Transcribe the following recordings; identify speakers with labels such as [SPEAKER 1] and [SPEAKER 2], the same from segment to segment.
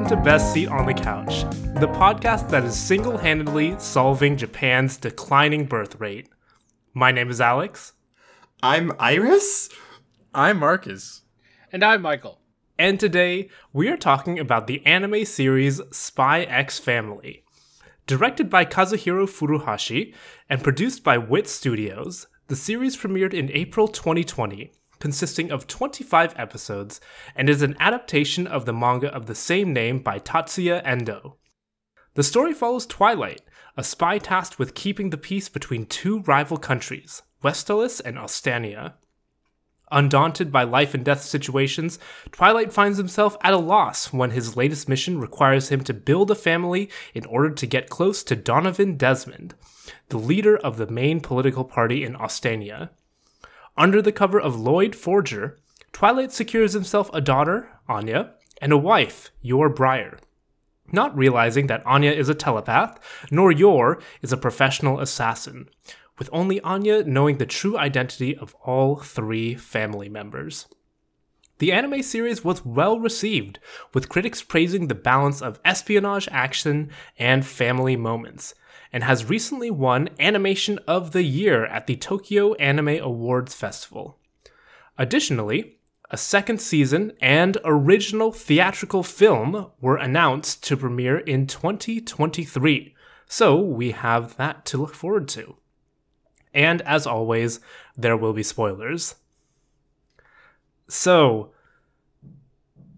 [SPEAKER 1] Hello, everybody, and welcome to Best Seat on the Couch, the podcast that is single handedly solving Japan's declining birth rate. My name is Alex.
[SPEAKER 2] I'm Iris?
[SPEAKER 3] I'm Marcus.
[SPEAKER 4] And I'm Michael.
[SPEAKER 1] And today, we are talking about the anime series Spy X Family. Directed by Kazuhiro Furuhashi and produced by Wit Studios, the series premiered in April 2020 consisting of 25 episodes, and is an adaptation of the manga of the same name by Tatsuya Endo. The story follows Twilight, a spy tasked with keeping the peace between two rival countries, Westalis and Ostania. Undaunted by life and death situations, Twilight finds himself at a loss when his latest mission requires him to build a family in order to get close to Donovan Desmond, the leader of the main political party in Ostania. Under the cover of Lloyd Forger, Twilight secures himself a daughter, Anya, and a wife, Yor Briar. Not realizing that Anya is a telepath, nor Yor is a professional assassin, with only Anya knowing the true identity of all three family members. The anime series was well received, with critics praising the balance of espionage action and family moments, and has recently won Animation of the Year at the Tokyo Anime Awards Festival. Additionally, a second season and original theatrical film were announced to premiere in 2023, so we have that to look forward to. And as always, there will be spoilers. So,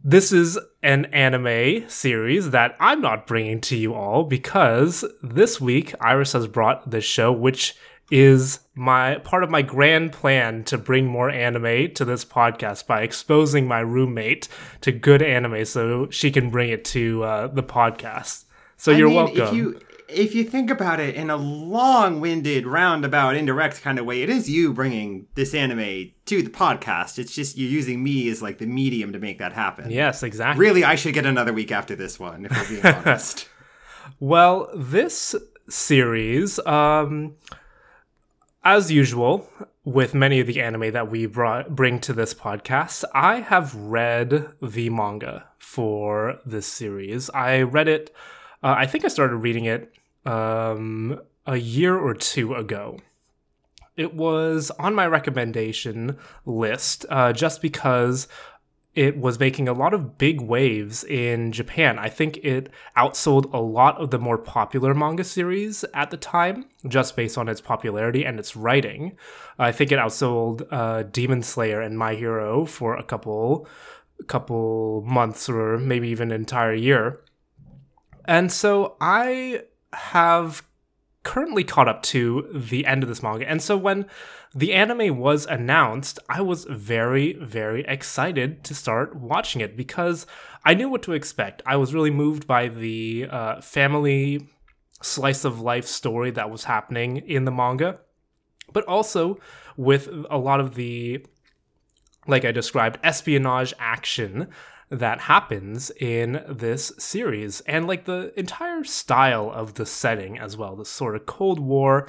[SPEAKER 1] this is an anime series that I'm not bringing to you all because this week Iris has brought this show, which is my part of my grand plan to bring more anime to this podcast by exposing my roommate to good anime so she can bring it to uh, the podcast. So I you're mean, welcome.
[SPEAKER 2] If you if you think about it in a long-winded, roundabout, indirect kind of way, it is you bringing this anime to the podcast. It's just you're using me as like the medium to make that happen.
[SPEAKER 1] Yes, exactly.
[SPEAKER 2] Really, I should get another week after this one, if we're being honest.
[SPEAKER 1] well, this series, um, as usual, with many of the anime that we brought bring to this podcast, I have read the manga for this series. I read it. Uh, I think I started reading it um, a year or two ago. It was on my recommendation list uh, just because it was making a lot of big waves in Japan. I think it outsold a lot of the more popular manga series at the time, just based on its popularity and its writing. I think it outsold uh, Demon Slayer and My Hero for a couple, couple months or maybe even an entire year. And so I have currently caught up to the end of this manga. And so when the anime was announced, I was very, very excited to start watching it because I knew what to expect. I was really moved by the uh, family slice of life story that was happening in the manga, but also with a lot of the, like I described, espionage action that happens in this series and like the entire style of the setting as well the sort of cold war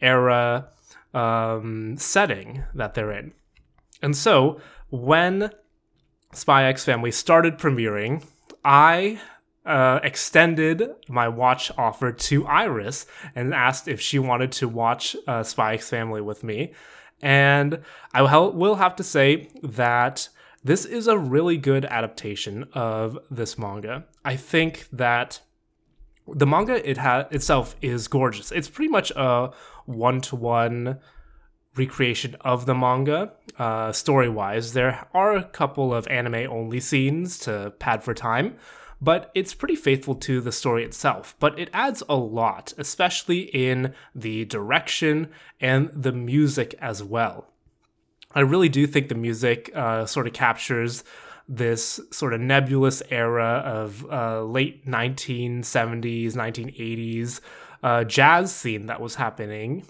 [SPEAKER 1] era um, setting that they're in. And so when spy x family started premiering i uh, extended my watch offer to iris and asked if she wanted to watch uh, spy x family with me. And i will have to say that this is a really good adaptation of this manga. I think that the manga it ha- itself is gorgeous. It's pretty much a one to one recreation of the manga. Uh, story wise, there are a couple of anime only scenes to pad for time, but it's pretty faithful to the story itself. But it adds a lot, especially in the direction and the music as well. I really do think the music uh, sort of captures this sort of nebulous era of uh, late 1970s, 1980s uh, jazz scene that was happening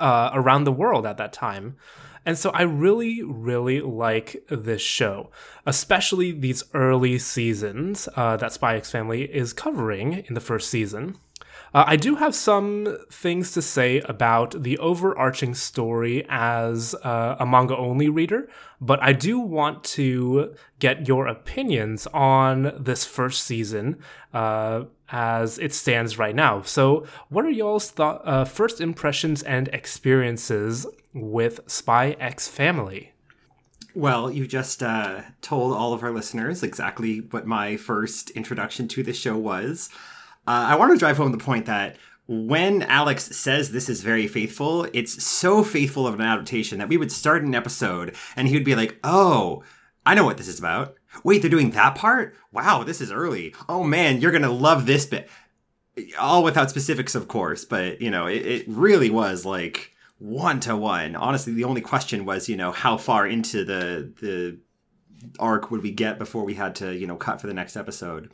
[SPEAKER 1] uh, around the world at that time. And so I really, really like this show, especially these early seasons uh, that Spy X Family is covering in the first season. Uh, I do have some things to say about the overarching story as uh, a manga only reader, but I do want to get your opinions on this first season uh, as it stands right now. So, what are y'all's th- uh, first impressions and experiences with Spy X Family?
[SPEAKER 2] Well, you just uh, told all of our listeners exactly what my first introduction to the show was. Uh, I want to drive home the point that when Alex says this is very faithful, it's so faithful of an adaptation that we would start an episode and he would be like, oh, I know what this is about. Wait, they're doing that part? Wow, this is early. Oh man, you're going to love this bit. All without specifics, of course, but you know, it, it really was like one to one. Honestly, the only question was, you know, how far into the the arc would we get before we had to, you know, cut for the next episode.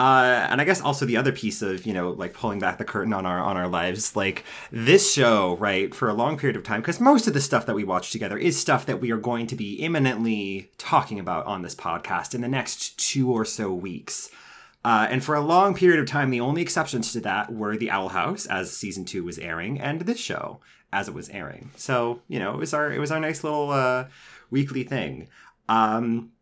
[SPEAKER 2] Uh, and I guess also the other piece of you know like pulling back the curtain on our on our lives, like this show, right, for a long period of time, because most of the stuff that we watch together is stuff that we are going to be imminently talking about on this podcast in the next two or so weeks. Uh, and for a long period of time, the only exceptions to that were the Owl House as season two was airing, and this show as it was airing. So you know, it was our it was our nice little uh, weekly thing. Um,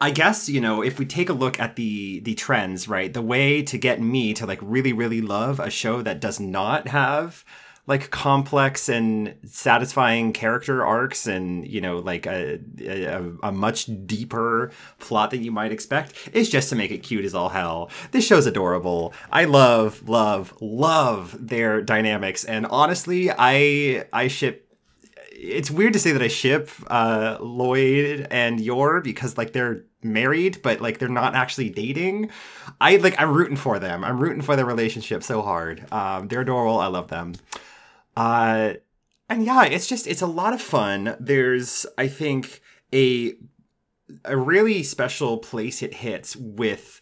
[SPEAKER 2] I guess you know if we take a look at the the trends, right? The way to get me to like really really love a show that does not have like complex and satisfying character arcs and you know like a, a, a much deeper plot than you might expect is just to make it cute as all hell this show's adorable i love love love their dynamics and honestly i i ship it's weird to say that I ship uh, Lloyd and Yor because like they're married, but like they're not actually dating. I like I'm rooting for them. I'm rooting for their relationship so hard. Um, they're adorable. I love them. Uh, and yeah, it's just it's a lot of fun. There's I think a a really special place it hits with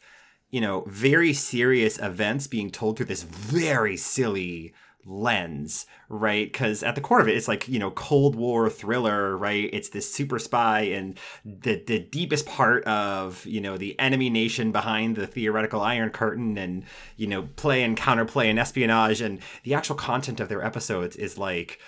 [SPEAKER 2] you know very serious events being told through this very silly lens, right? Because at the core of it, it's like you know Cold War thriller, right? It's this super spy and the the deepest part of you know the enemy nation behind the theoretical Iron Curtain, and you know play and counterplay and espionage, and the actual content of their episodes is like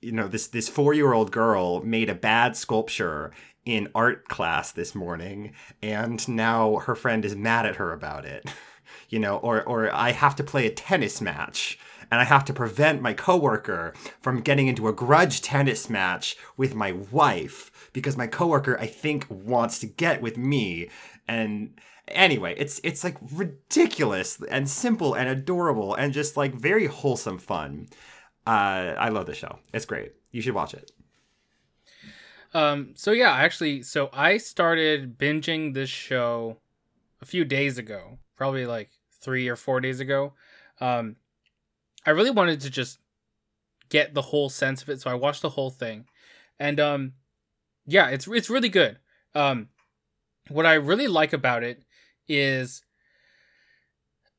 [SPEAKER 2] you know this this four year old girl made a bad sculpture in art class this morning and now her friend is mad at her about it you know or or i have to play a tennis match and I have to prevent my coworker from getting into a grudge tennis match with my wife because my coworker I think wants to get with me. And anyway it's it's like ridiculous and simple and adorable and just like very wholesome fun. Uh i love the show. It's great. You should watch it.
[SPEAKER 4] Um so yeah actually so i started binging this show a few days ago probably like three or four days ago. Um I really wanted to just get the whole sense of it, so I watched the whole thing, and um, yeah, it's it's really good. Um, what I really like about it is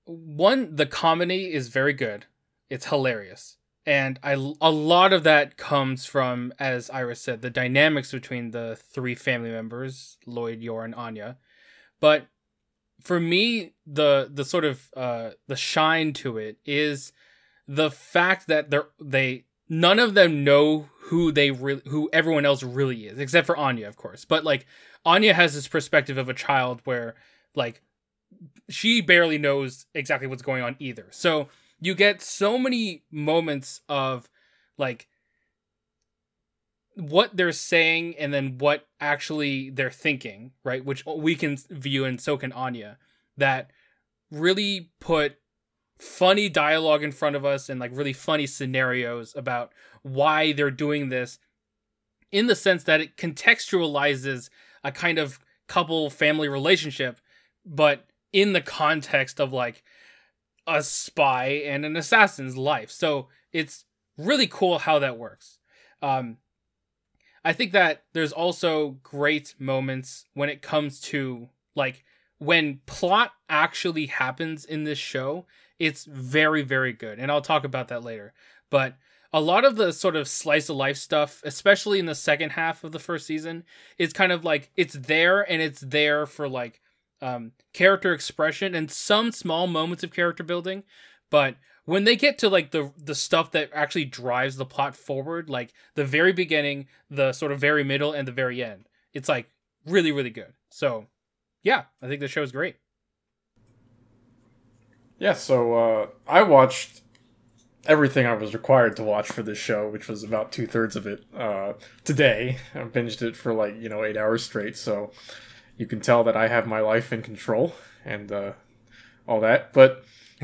[SPEAKER 4] one the comedy is very good. It's hilarious. And I a lot of that comes from as Iris said the dynamics between the three family members, Lloyd, Yor and Anya. But for me the the sort of uh the shine to it is the fact that they're they none of them know who they really who everyone else really is except for Anya of course. But like Anya has this perspective of a child where like she barely knows exactly what's going on either. So you get so many moments of like what they're saying and then what actually they're thinking right? Which we can view and so can Anya that really put funny dialogue in front of us and like really funny scenarios about why they're doing this in the sense that it contextualizes a kind of couple family relationship but in the context of like a spy and an assassin's life. So it's really cool how that works. Um i think that there's also great moments when it comes to like when plot actually happens in this show it's very, very good. And I'll talk about that later. But a lot of the sort of slice of life stuff, especially in the second half of the first season, is kind of like it's there and it's there for like um, character expression and some small moments of character building. but when they get to like the the stuff that actually drives the plot forward, like the very beginning, the sort of very middle, and the very end, it's like really really good. So, yeah, I think the show is great.
[SPEAKER 3] Yeah, so uh, I watched everything I was required to watch for this show, which was about two thirds of it uh, today. I binged it for like you know eight hours straight, so you can tell that I have my life in control and uh, all that. But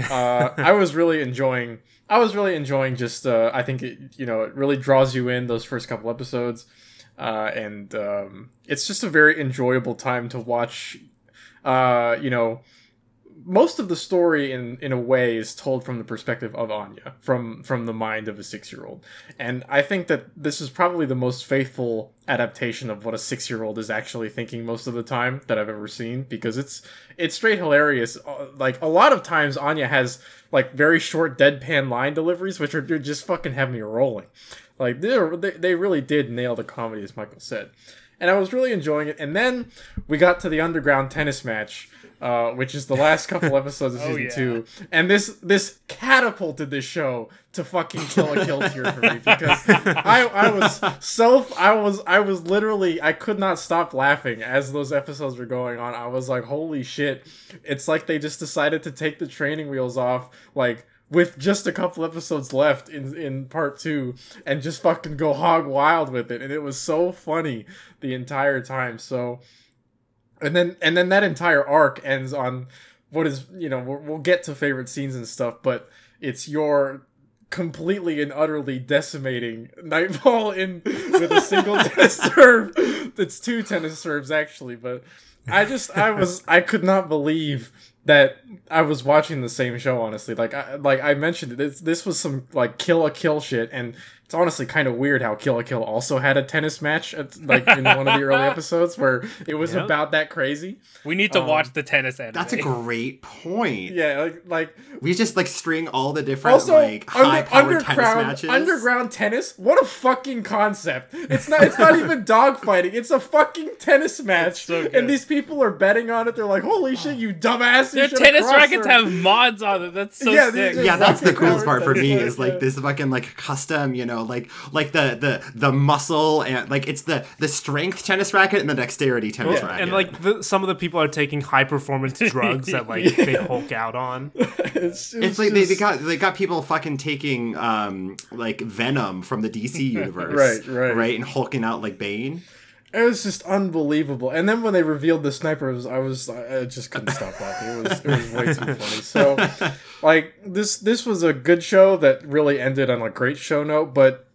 [SPEAKER 3] uh, I was really enjoying. I was really enjoying just. Uh, I think it you know it really draws you in those first couple episodes, uh, and um, it's just a very enjoyable time to watch. Uh, you know most of the story in in a way is told from the perspective of Anya from from the mind of a 6-year-old. And I think that this is probably the most faithful adaptation of what a 6-year-old is actually thinking most of the time that I've ever seen because it's it's straight hilarious. Uh, Like a lot of times Anya has like very short deadpan line deliveries which are just fucking have me rolling. Like they they really did nail the comedy as Michael said. And I was really enjoying it. And then we got to the underground tennis match uh, which is the last couple episodes of
[SPEAKER 4] Oh,
[SPEAKER 3] season
[SPEAKER 4] yeah.
[SPEAKER 3] two, and this this catapulted this show to fucking Kill la Kill tier for me because I I was so I was I was literally I could not stop laughing as those episodes were going on. I was like, holy shit! It's like they just decided to take the training wheels off, like with just a couple episodes left in in part two and just fucking go hog wild with it and it was so funny the entire time so and then and then that entire arc ends on what is you know we'll, we'll get to favorite scenes and stuff but it's Yor completely and utterly decimating nightfall in with a single tennis serve. It's two tennis serves actually but i just i was i could not believe that i was watching the same show honestly. Like i like i mentioned this, this was some like Kill la Kill shit and it's honestly kind of weird how Kill la Kill also had a tennis match, at, like in one of the early episodes, where it was
[SPEAKER 1] Yep.
[SPEAKER 3] about that crazy.
[SPEAKER 4] We need to
[SPEAKER 3] Um,
[SPEAKER 4] watch the tennis anime.
[SPEAKER 2] That's a great point.
[SPEAKER 3] Yeah, like like
[SPEAKER 2] We just like string all the different
[SPEAKER 3] also
[SPEAKER 2] like high
[SPEAKER 3] under,
[SPEAKER 2] powered tennis
[SPEAKER 3] underground
[SPEAKER 2] matches.
[SPEAKER 3] underground tennis. What a fucking concept! It's not it's not even dogfighting. It's a fucking tennis match,
[SPEAKER 4] so
[SPEAKER 3] and these people are betting on it. They're like, "Holy shit, you dumbass!"
[SPEAKER 4] Their
[SPEAKER 3] should've
[SPEAKER 4] tennis rackets
[SPEAKER 3] her."
[SPEAKER 4] have mods on it. That's so
[SPEAKER 3] Yeah,
[SPEAKER 4] sick.
[SPEAKER 2] yeah, that's the coolest part for me is like this fucking like custom, you know, like like the the the muscle and like it's the the strength tennis racket and the dexterity tennis
[SPEAKER 3] Yeah,
[SPEAKER 2] racket.
[SPEAKER 1] And like the, some of the people are taking high performance drugs that like they hulk out on.
[SPEAKER 2] it's
[SPEAKER 3] it's,
[SPEAKER 2] like they, they got they got people fucking taking um like Venom from the DC universe,
[SPEAKER 3] Right, right.
[SPEAKER 2] right, and hulking out like Bane.
[SPEAKER 3] It was just unbelievable. And then when they revealed the sniper, was, I was I just couldn't stop laughing. It was it was way too funny. So, like this this was a good show that really ended on a great show note. But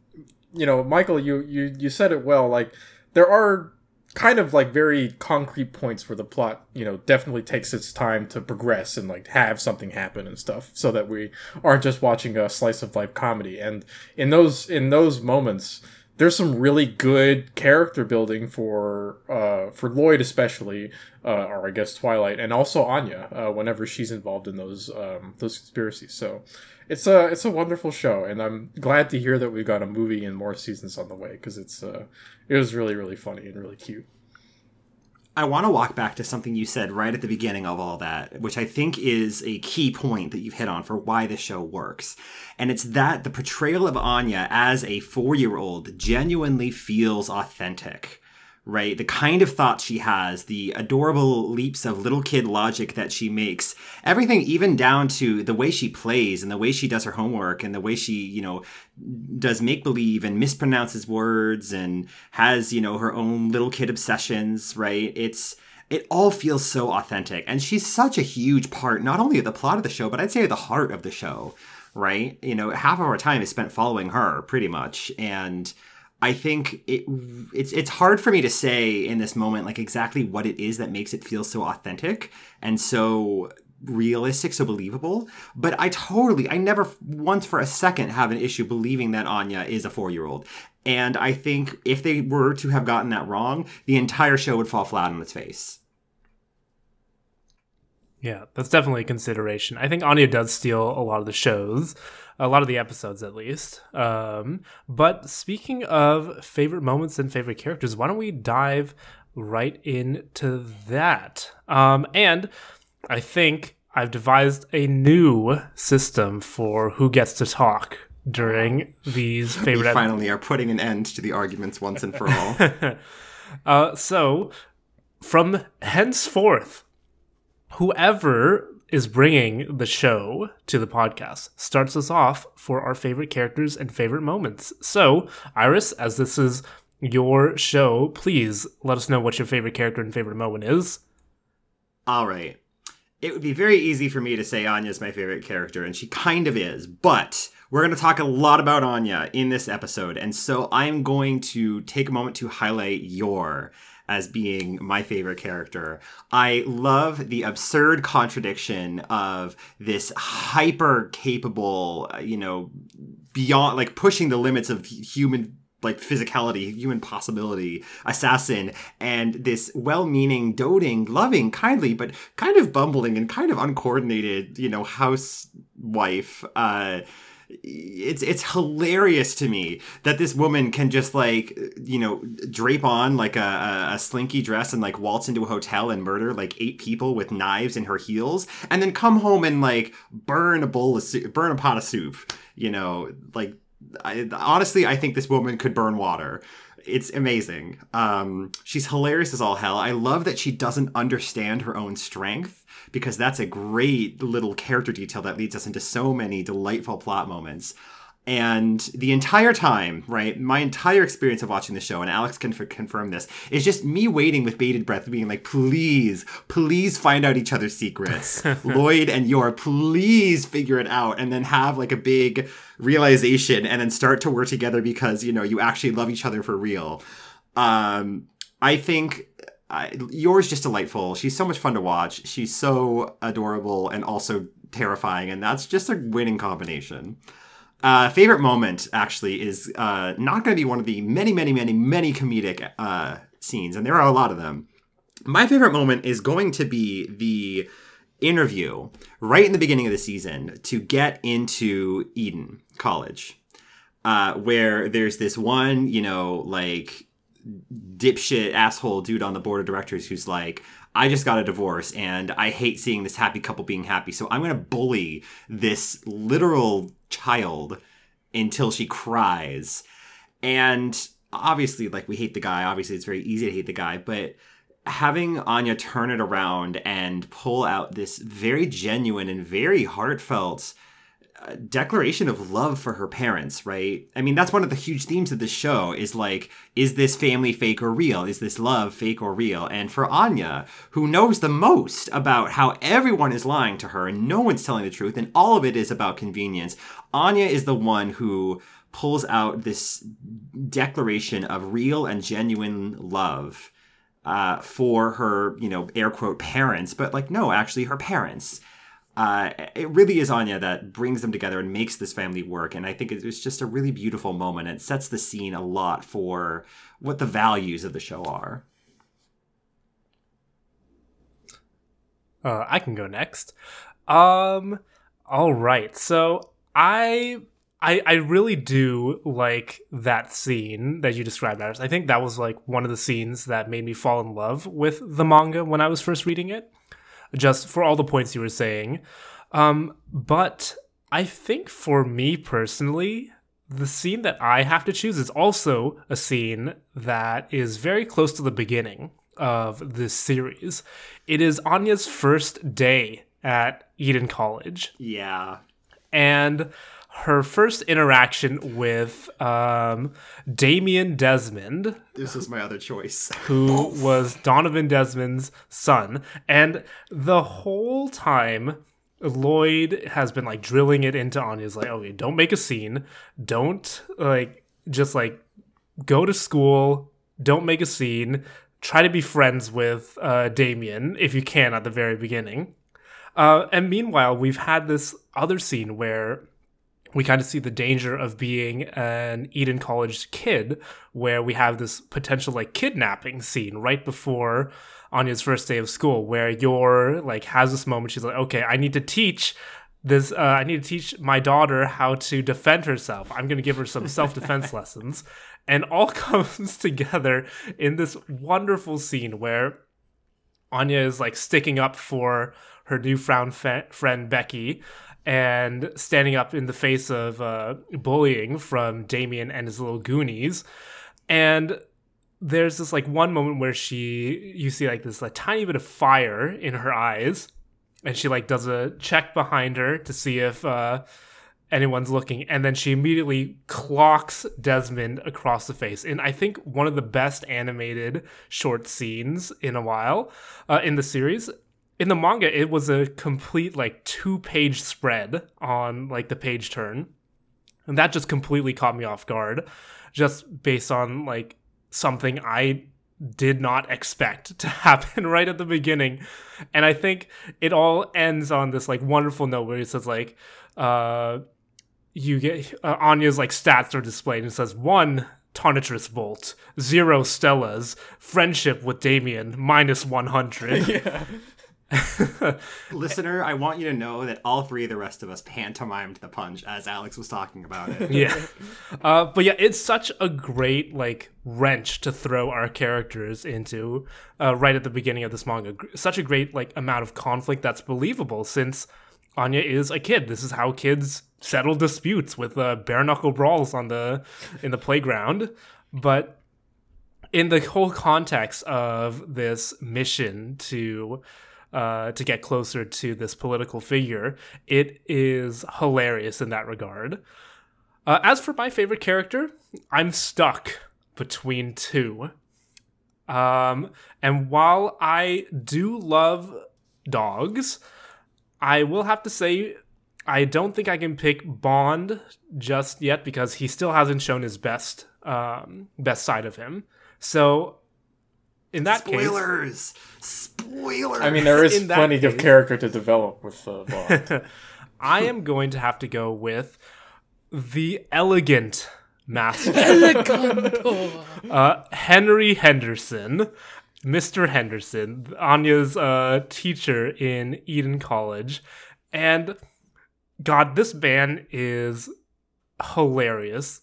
[SPEAKER 3] you know, Michael, you you you said it well. Like there are kind of like very concrete points where the plot you know definitely takes its time to progress and like have something happen and stuff so that we aren't just watching a slice of life comedy and in those in those moments there's some really good character building for uh for Lloyd especially uh or I guess Twilight and also Anya uh, whenever she's involved in those um those conspiracies. So it's a it's a wonderful show and I'm glad to hear that we've got a movie and more seasons on the way because it's uh it was really really funny and really cute
[SPEAKER 2] I want to walk back to something you said right at the beginning of all that, which I think is a key point that you've hit on for why this show works. And it's that the portrayal of Anya as a four year old genuinely feels authentic, right? The kind of thoughts she has, the adorable leaps of little kid logic that she makes, everything even down to the way she plays and the way she does her homework and the way she, you know, does make believe and mispronounces words and has you know her own little kid obsessions right? It's it all feels so authentic. And she's such a huge part not only of the plot of the show but i'd say the heart of the show right? You know half of our time is spent following her pretty much. And i think it it's it's hard for me to say in this moment like exactly what it is that makes it feel so authentic and so realistic, so believable. But I totally, I never once for a second have an issue believing that Anya is a four year old. And I think if they were to have gotten that wrong, the entire show would fall flat on its face.
[SPEAKER 1] Yeah, that's definitely a consideration. I think Anya does steal a lot of the shows, a lot of the episodes at least. Um, but speaking of favorite moments and favorite characters, why don't we dive right into that? Um, and I think I've devised a new system for who gets to talk during these
[SPEAKER 2] We
[SPEAKER 1] favorite
[SPEAKER 2] finally are putting an end to the arguments once and for all.
[SPEAKER 1] Uh, so, from henceforth, whoever is bringing the show to the podcast starts us off for our favorite characters and favorite moments. So, Iris, as this is your show, please let us know what your favorite character and favorite moment is.
[SPEAKER 2] All right. It would be very easy for me to say Anya's my favorite character, and she kind of is, but we're going to talk a lot about Anya in this episode, and so I'm going to take a moment to highlight Yor as being my favorite character. I love the absurd contradiction of this hyper capable, uh, you know, beyond like pushing the limits of human like physicality, human possibility, assassin, and this well-meaning, doting, loving, kindly, but kind of bumbling and kind of uncoordinated, you know, housewife. Uh, it's it's hilarious to me that this woman can just like you know drape on like a, a, a slinky dress and like waltz into a hotel and murder like eight people with knives in her heels and then come home and like burn a bowl of soup, burn a pot of soup you know like I, honestly i think this woman could burn water. It's amazing. Um she's hilarious as all hell. I love that she doesn't understand her own strength because that's a great little character detail that leads us into so many delightful plot moments and the entire time, right, my entire experience of watching the show, and Alex can f- confirm this, is just me waiting with bated breath, being like, please, please find out each other's secrets. Lloyd and Yor, please figure it out, and then have like a big realization, and then start to work together because, you know, you actually love each other for real. Um, I think I, Yor's just delightful. She's so much fun to watch. She's so adorable and also terrifying, and that's just a winning combination. Uh, favorite moment actually is uh, not going to be one of the many, many, many, many comedic uh, scenes, and there are a lot of them. My favorite moment is going to be the interview right in the beginning of the season to get into Eden College, uh, where there's this one, you know, like dipshit asshole dude on the board of directors who's like, I just got a divorce and I hate seeing this happy couple being happy. So I'm going to bully this literal child until she cries. And obviously, like, we hate the guy. Obviously, it's very easy to hate the guy. But having Anya turn it around and pull out this very genuine and very heartfelt declaration of love for her parents, right? I mean, that's one of the huge themes of this show is like, is this family fake or real? Is this love fake or real? And for Anya, who knows the most about how everyone is lying to her and no one's telling the truth, and all of it is about convenience, Anya is the one who pulls out this declaration of real and genuine love uh, for her, you know, air quote parents, but like, no, actually her parents uh, it really is Anya that brings them together and makes this family work. And I think it's just a really beautiful moment. It sets the scene a lot for what the values of the show are.
[SPEAKER 1] Uh, I can go next. Um, all right. So I, I, I really do like that scene that you described, Iris. I think that was like one of the scenes that made me fall in love with the manga when I was first reading it. Just for all the points you were saying. Um, but I think for me personally, the scene that I have to choose is also a scene that is very close to the beginning of this series. It is Anya's first day at Eden College.
[SPEAKER 2] Yeah.
[SPEAKER 1] And her first interaction with um, Damien Desmond,
[SPEAKER 2] This was my other choice.
[SPEAKER 1] who was Donovan Desmond's son. And the whole time, Lloyd has been like drilling it into Anya's like, okay, don't make a scene. Don't like just like go to school. Don't make a scene. Try to be friends with uh, Damien if you can at the very beginning. Uh, and meanwhile, we've had this other scene where we kind of see the danger of being an Eden College kid, where we have this potential like kidnapping scene right before Anya's first day of school, where Yor like has this moment. She's like, "Okay, I need to teach this. Uh, I need to teach my daughter how to defend herself. I'm going to give her some self defense lessons." And all comes together in this wonderful scene where Anya is like sticking up for her newfound friend Becky and standing up in the face of uh, bullying from Damien and his little Goonies. And there's this like one moment where she you see like this like tiny bit of fire in her eyes and she like does a check behind her to see if uh anyone's looking and then she immediately clocks desmond across the face and i think one of the best animated short scenes in a while uh, in the series in the manga it was a complete like two page spread on like the page turn and that just completely caught me off guard just based on like something i did not expect to happen right at the beginning and i think it all ends on this like wonderful note where it says like uh you get uh, anya's like stats are displayed and it says one Tonitrus Bolt, zero Stellas, friendship with Damien, minus 100.
[SPEAKER 3] yeah.
[SPEAKER 2] Listener, I want you to know that all three of the rest of us pantomimed the punch as Alex was talking about it.
[SPEAKER 1] yeah. Uh, but yeah, it's such a great like wrench to throw our characters into uh, right at the beginning of this manga. Such a great like amount of conflict that's believable since Anya is a kid. This is how kids settle disputes with uh, bare knuckle brawls on the in the playground. But in the whole context of this mission to uh, to get closer to this political figure, it is hilarious in that regard. Uh, as for my favorite character, I'm stuck between two. Um, and while I do love dogs, I will have to say I don't think I can pick Bond just yet because he still hasn't shown his best um, best side of him. So in that case,
[SPEAKER 2] Spoilers! Spoilers!
[SPEAKER 3] I mean, there is
[SPEAKER 1] In that
[SPEAKER 3] plenty of character to develop with uh, Bond.
[SPEAKER 1] I am going to have to go with the elegant master, uh, Henry Henderson, Mr. Henderson, Anya's uh, teacher in Eden College. And God, this man is hilarious.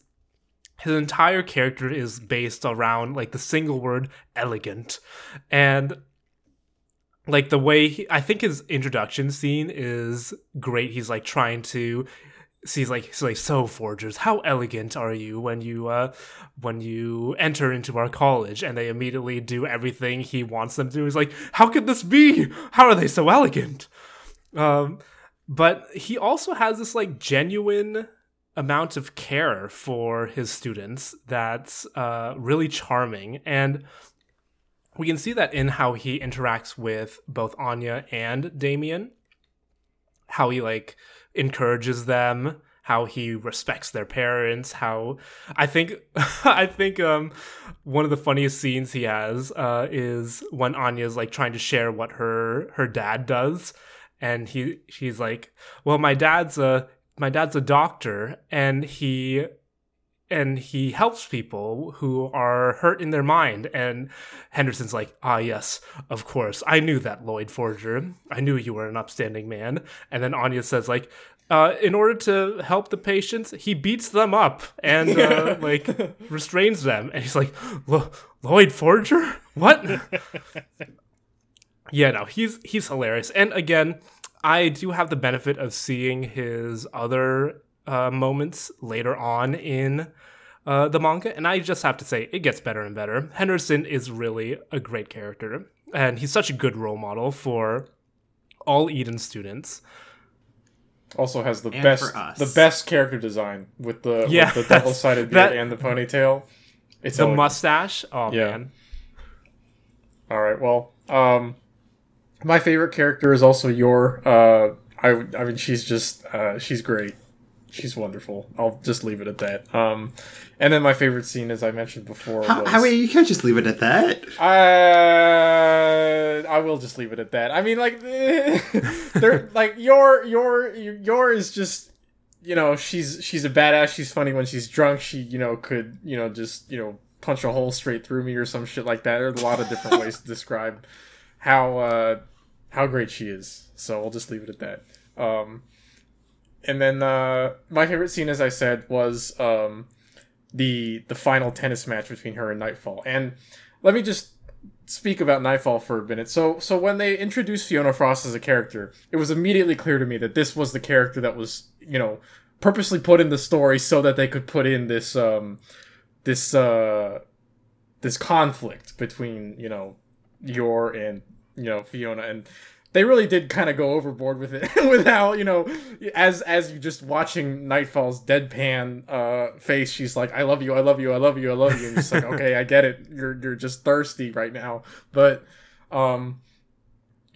[SPEAKER 1] His entire character is based around like the single word elegant. And like the way he, I think his introduction scene is great. He's like trying to he's like he's like so forgers how elegant are you when you uh when you enter into our college? And they immediately do everything he wants them to he's like how could this be? How are they so elegant? Um but he also has this like genuine amount of care for his students that's uh really charming. And we can see that in how he interacts with both Anya and Damien. How he like encourages them, how he respects their parents, how I think I think um one of the funniest scenes he has uh is when Anya's like trying to share what her her dad does and he she's like, "Well, my dad's a my dad's a doctor and he and he helps people who are hurt in their mind. And Henderson's like, ah, yes, of course. I knew that, Lloyd Forger. I knew you were an upstanding man. And then Anya says, like, uh, in order to help the patients, he beats them up and uh, like restrains them. And he's like, Lloyd Forger? What? yeah, no, he's he's hilarious. And again, I do have the benefit of seeing his other uh, moments later on in uh, the manga, and I just have to say it gets better and better. Henderson is really a great character, and he's such a good role model for all Eden students.
[SPEAKER 3] also has the
[SPEAKER 2] And
[SPEAKER 3] best the best character design with the
[SPEAKER 1] Yeah,
[SPEAKER 3] with the double sided beard
[SPEAKER 1] that-
[SPEAKER 3] and the ponytail. It's
[SPEAKER 1] The
[SPEAKER 3] elegant.
[SPEAKER 1] mustache, oh
[SPEAKER 3] Yeah.
[SPEAKER 1] man,
[SPEAKER 3] All right. Well, um, my favorite character is also Yor. Uh, I I mean, she's just uh, she's great. She's wonderful. I'll just leave it at that. Um, and then my favorite scene, as I mentioned before,
[SPEAKER 2] How,
[SPEAKER 3] was
[SPEAKER 2] how wait, you can't just leave it at that.
[SPEAKER 3] uh, I will just leave it at that. I mean, like, they're like your your your is just you know she's she's a badass. She's funny when she's drunk. She you know could you know just you know punch a hole straight through me or some shit like that. There's a lot of different ways to describe how uh, how great she is. So we'll just leave it at that. Um, and then uh, my favorite scene, as I said, was um, the the final tennis match between her and Nightfall. And let me just speak about Nightfall for a minute. So so when they introduced Fiona Frost as a character, it was immediately clear to me that this was the character that was, you know, purposely put in the story so that they could put in this um this uh this conflict between, you know, Yor and, you know, Fiona and they really did kind of go overboard with it with how you know as as you just watching nightfall's deadpan uh face she's like i love you i love you i love you i love you. And just like okay i get it. You're you're just thirsty right now. But um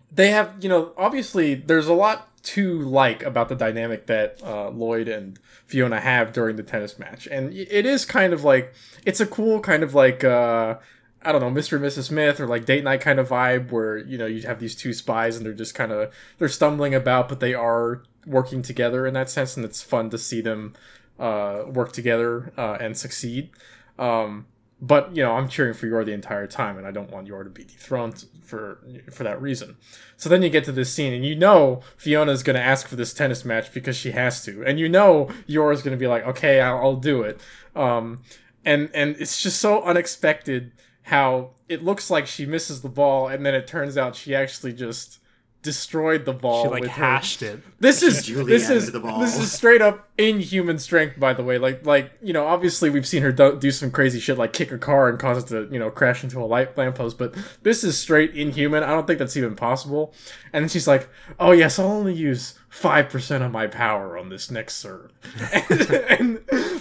[SPEAKER 3] they have you know obviously there's a lot to like about the dynamic that uh, lloyd and fiona have during the tennis match. And it is kind of like it's a cool kind of like uh I don't know, Mr. and Mrs. Smith or like date night kind of vibe where, you know, you have these two spies and they're just kind of, they're stumbling about, but they are working together in that sense. And it's fun to see them uh, work together uh, and succeed. Um, but, you know, I'm cheering for Yor the entire time and I don't want Yor to be dethroned for, for that reason. So then you get to this scene and you know Fiona's going to ask for this tennis match because she has to. And you know Yor is going to be like, okay, I'll, I'll do it. Um, and, and it's just so unexpected how it looks like she misses the ball and then it turns out she actually just destroyed the ball
[SPEAKER 1] She like
[SPEAKER 3] with her-
[SPEAKER 1] hashed it.
[SPEAKER 3] this is this is
[SPEAKER 2] the ball.
[SPEAKER 3] this is straight up inhuman strength by the way like like you know obviously we've seen her do, do some crazy shit like kick a car and cause it to you know crash into a light lamppost but this is straight inhuman i don't think that's even possible and then she's like oh yes i'll only use 5% of my power on this next serve and, and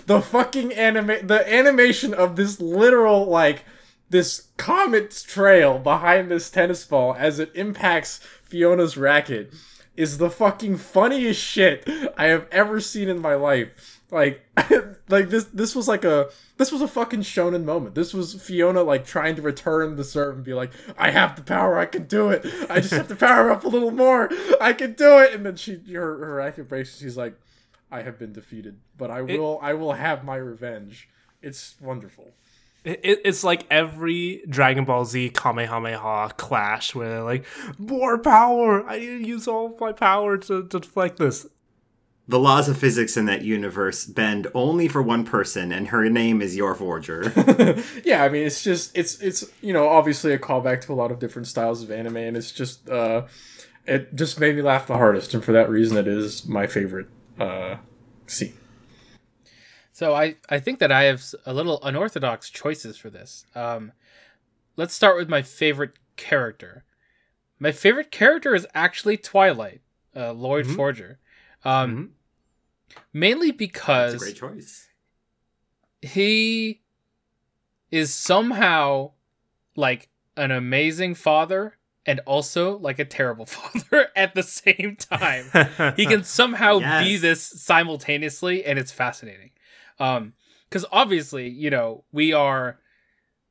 [SPEAKER 3] the fucking anime the animation of this literal like this comet's trail behind this tennis ball as it impacts Fiona's racket is the fucking funniest shit I have ever seen in my life. Like, like this, this was like a, this was a fucking shonen moment. This was Fiona like trying to return the serve and be like, "I have the power. I can do it. I just have to power up a little more. I can do it." And then she, her, her racket breaks. She's like, "I have been defeated, but I will, I will have my revenge." It's wonderful.
[SPEAKER 1] It, it- it's like every Dragon Ball Z Kamehameha clash where they're like, more power! I need to use all of my power to, to deflect this.
[SPEAKER 2] The laws of physics in that universe bend only for one person, and her name is Yor Forger.
[SPEAKER 3] yeah, I mean, it's just it's it's you know obviously a callback to a lot of different styles of anime, and it's just uh, it just made me laugh the hardest, and for that reason, it is my favorite uh scene.
[SPEAKER 4] So I, I think that I have a little unorthodox choices for this. Um, let's start with my favorite character. My favorite character is actually Twilight, uh, Lloyd
[SPEAKER 1] Mhm.
[SPEAKER 4] Forger. Um,
[SPEAKER 1] Mhm.
[SPEAKER 4] Mainly
[SPEAKER 2] That's a
[SPEAKER 4] because
[SPEAKER 2] great choice.
[SPEAKER 4] he is somehow like an amazing father and also like a terrible father at the same time. he can somehow be this simultaneously and it's fascinating um because obviously you know we are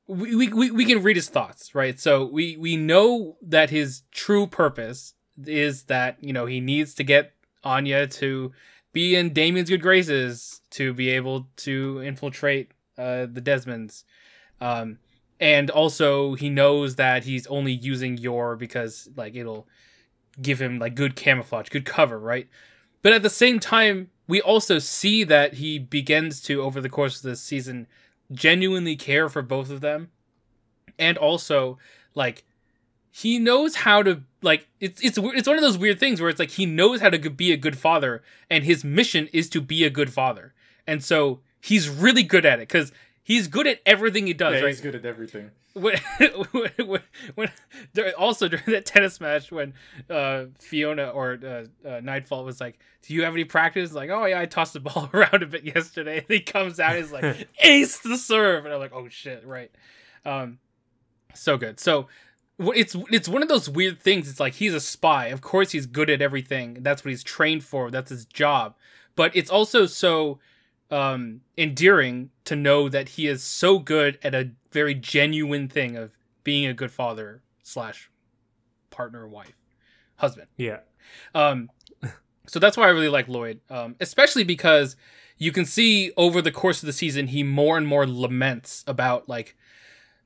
[SPEAKER 4] we, we we can read his thoughts right? So we we know that his true purpose is that you know he needs to get anya to be in damien's good graces to be able to infiltrate uh the desmonds. Um and also he knows that he's only using Yor because like it'll give him like good camouflage good cover right? But at the same time, we also see that he begins to, over the course of this season, genuinely care for both of them. And also, like, he knows how to like it's it's it's one of those weird things where it's like he knows how to be a good father and his mission is to be a good father. And so he's really good at it cuz he's good at everything he does,
[SPEAKER 3] Yeah,
[SPEAKER 4] right?
[SPEAKER 3] he's good at everything.
[SPEAKER 4] when, when, when, also during that tennis match when uh, Fiona or uh, uh, Nightfall was like, "Do you have any practice?" Like, "Oh yeah, I tossed the ball around a bit yesterday." And he comes out, he's like, "Ace the serve," and I'm like, "Oh shit!" Right? Um, so good. So it's it's one of those weird things. It's like he's a spy. Of course, he's good at everything. That's what he's trained for. That's his job. But it's also so um endearing to know that he is so good at a very genuine thing of being a good father slash partner wife husband.
[SPEAKER 1] Yeah.
[SPEAKER 4] um so that's why i really like lloyd um especially because you can see over the course of the season he more and more laments about like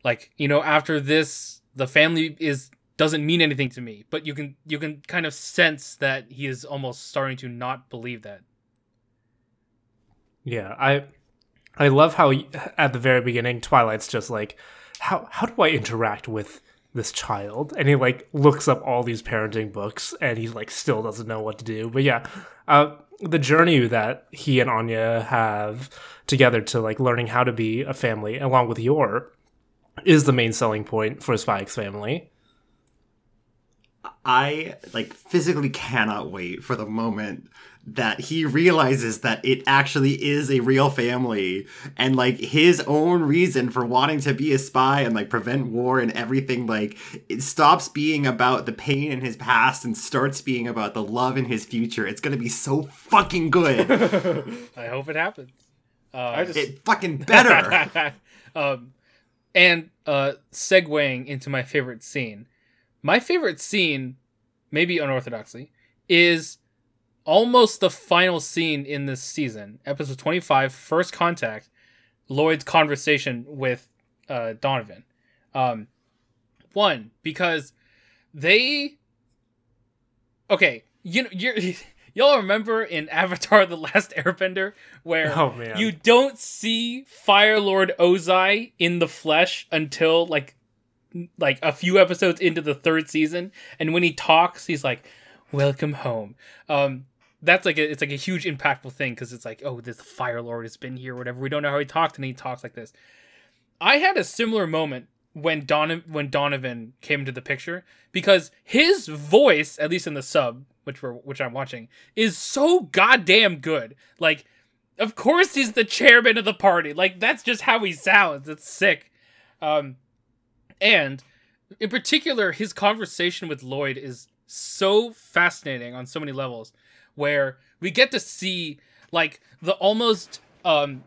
[SPEAKER 4] like you know after this the family is doesn't mean anything to me. But you can you can kind of sense that he is almost starting to not believe that
[SPEAKER 1] Yeah, I I love how at the very beginning Twilight's just like how how do I interact with this child? And he like looks up all these parenting books and he like still doesn't know what to do. But yeah uh, the journey that he and anya have together to like learning how to be a family along with Yor is the main selling point for Spy x Family
[SPEAKER 2] I like physically cannot wait for the moment that he realizes that it actually is a real family and like his own reason for wanting to be a spy and like prevent war and everything like it stops being about the pain in his past and starts being about the love in his future it's gonna be so fucking good
[SPEAKER 4] I hope it happens. Uh,
[SPEAKER 3] I just
[SPEAKER 2] it fucking better
[SPEAKER 4] um, and uh, segueing into my favorite scene. My favorite scene, maybe unorthodoxly, is almost the final scene in this season, episode 25, First Contact, Lloyd's conversation with uh, Donovan. Um, one, because they. Okay, you know, you're. Y'all remember in Avatar: The Last Airbender where
[SPEAKER 1] Oh,
[SPEAKER 4] you don't see Fire Lord Ozai in the flesh until like like a few episodes into the third season, and when he talks, he's like, "Welcome home." Um, that's like a, it's like a huge impactful thing because it's like, oh, this Fire Lord has been here, whatever. We don't know how he talked, and he talks like this. I had a similar moment when Don when Donovan came into the picture because his voice, at least in the sub, which we're which I'm watching, is so goddamn good. Like, of course he's the chairman of the party. Like that's just how he sounds. It's sick. Um, and in particular, his conversation with Lloyd is so fascinating on so many levels, where we get to see like the almost um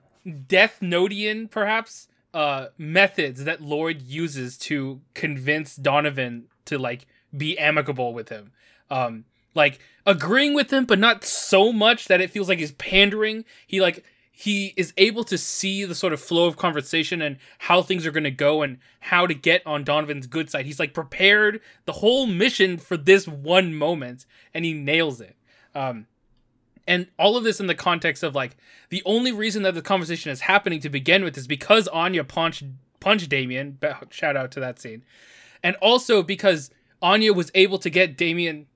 [SPEAKER 4] Death Notian perhaps uh methods that Lloyd uses to convince Donovan to like be amicable with him. Um like agreeing with him but not so much that it feels like he's pandering. He like he is able to see the sort of flow of conversation and how things are going to go and how to get on Donovan's good side. He's like prepared the whole mission for this one moment and he nails it. Um and all of this in the context of like the only reason that the conversation is happening to begin with is because Anya punched punched Damian. Shout out to that scene, and also because Anya was able to get Damian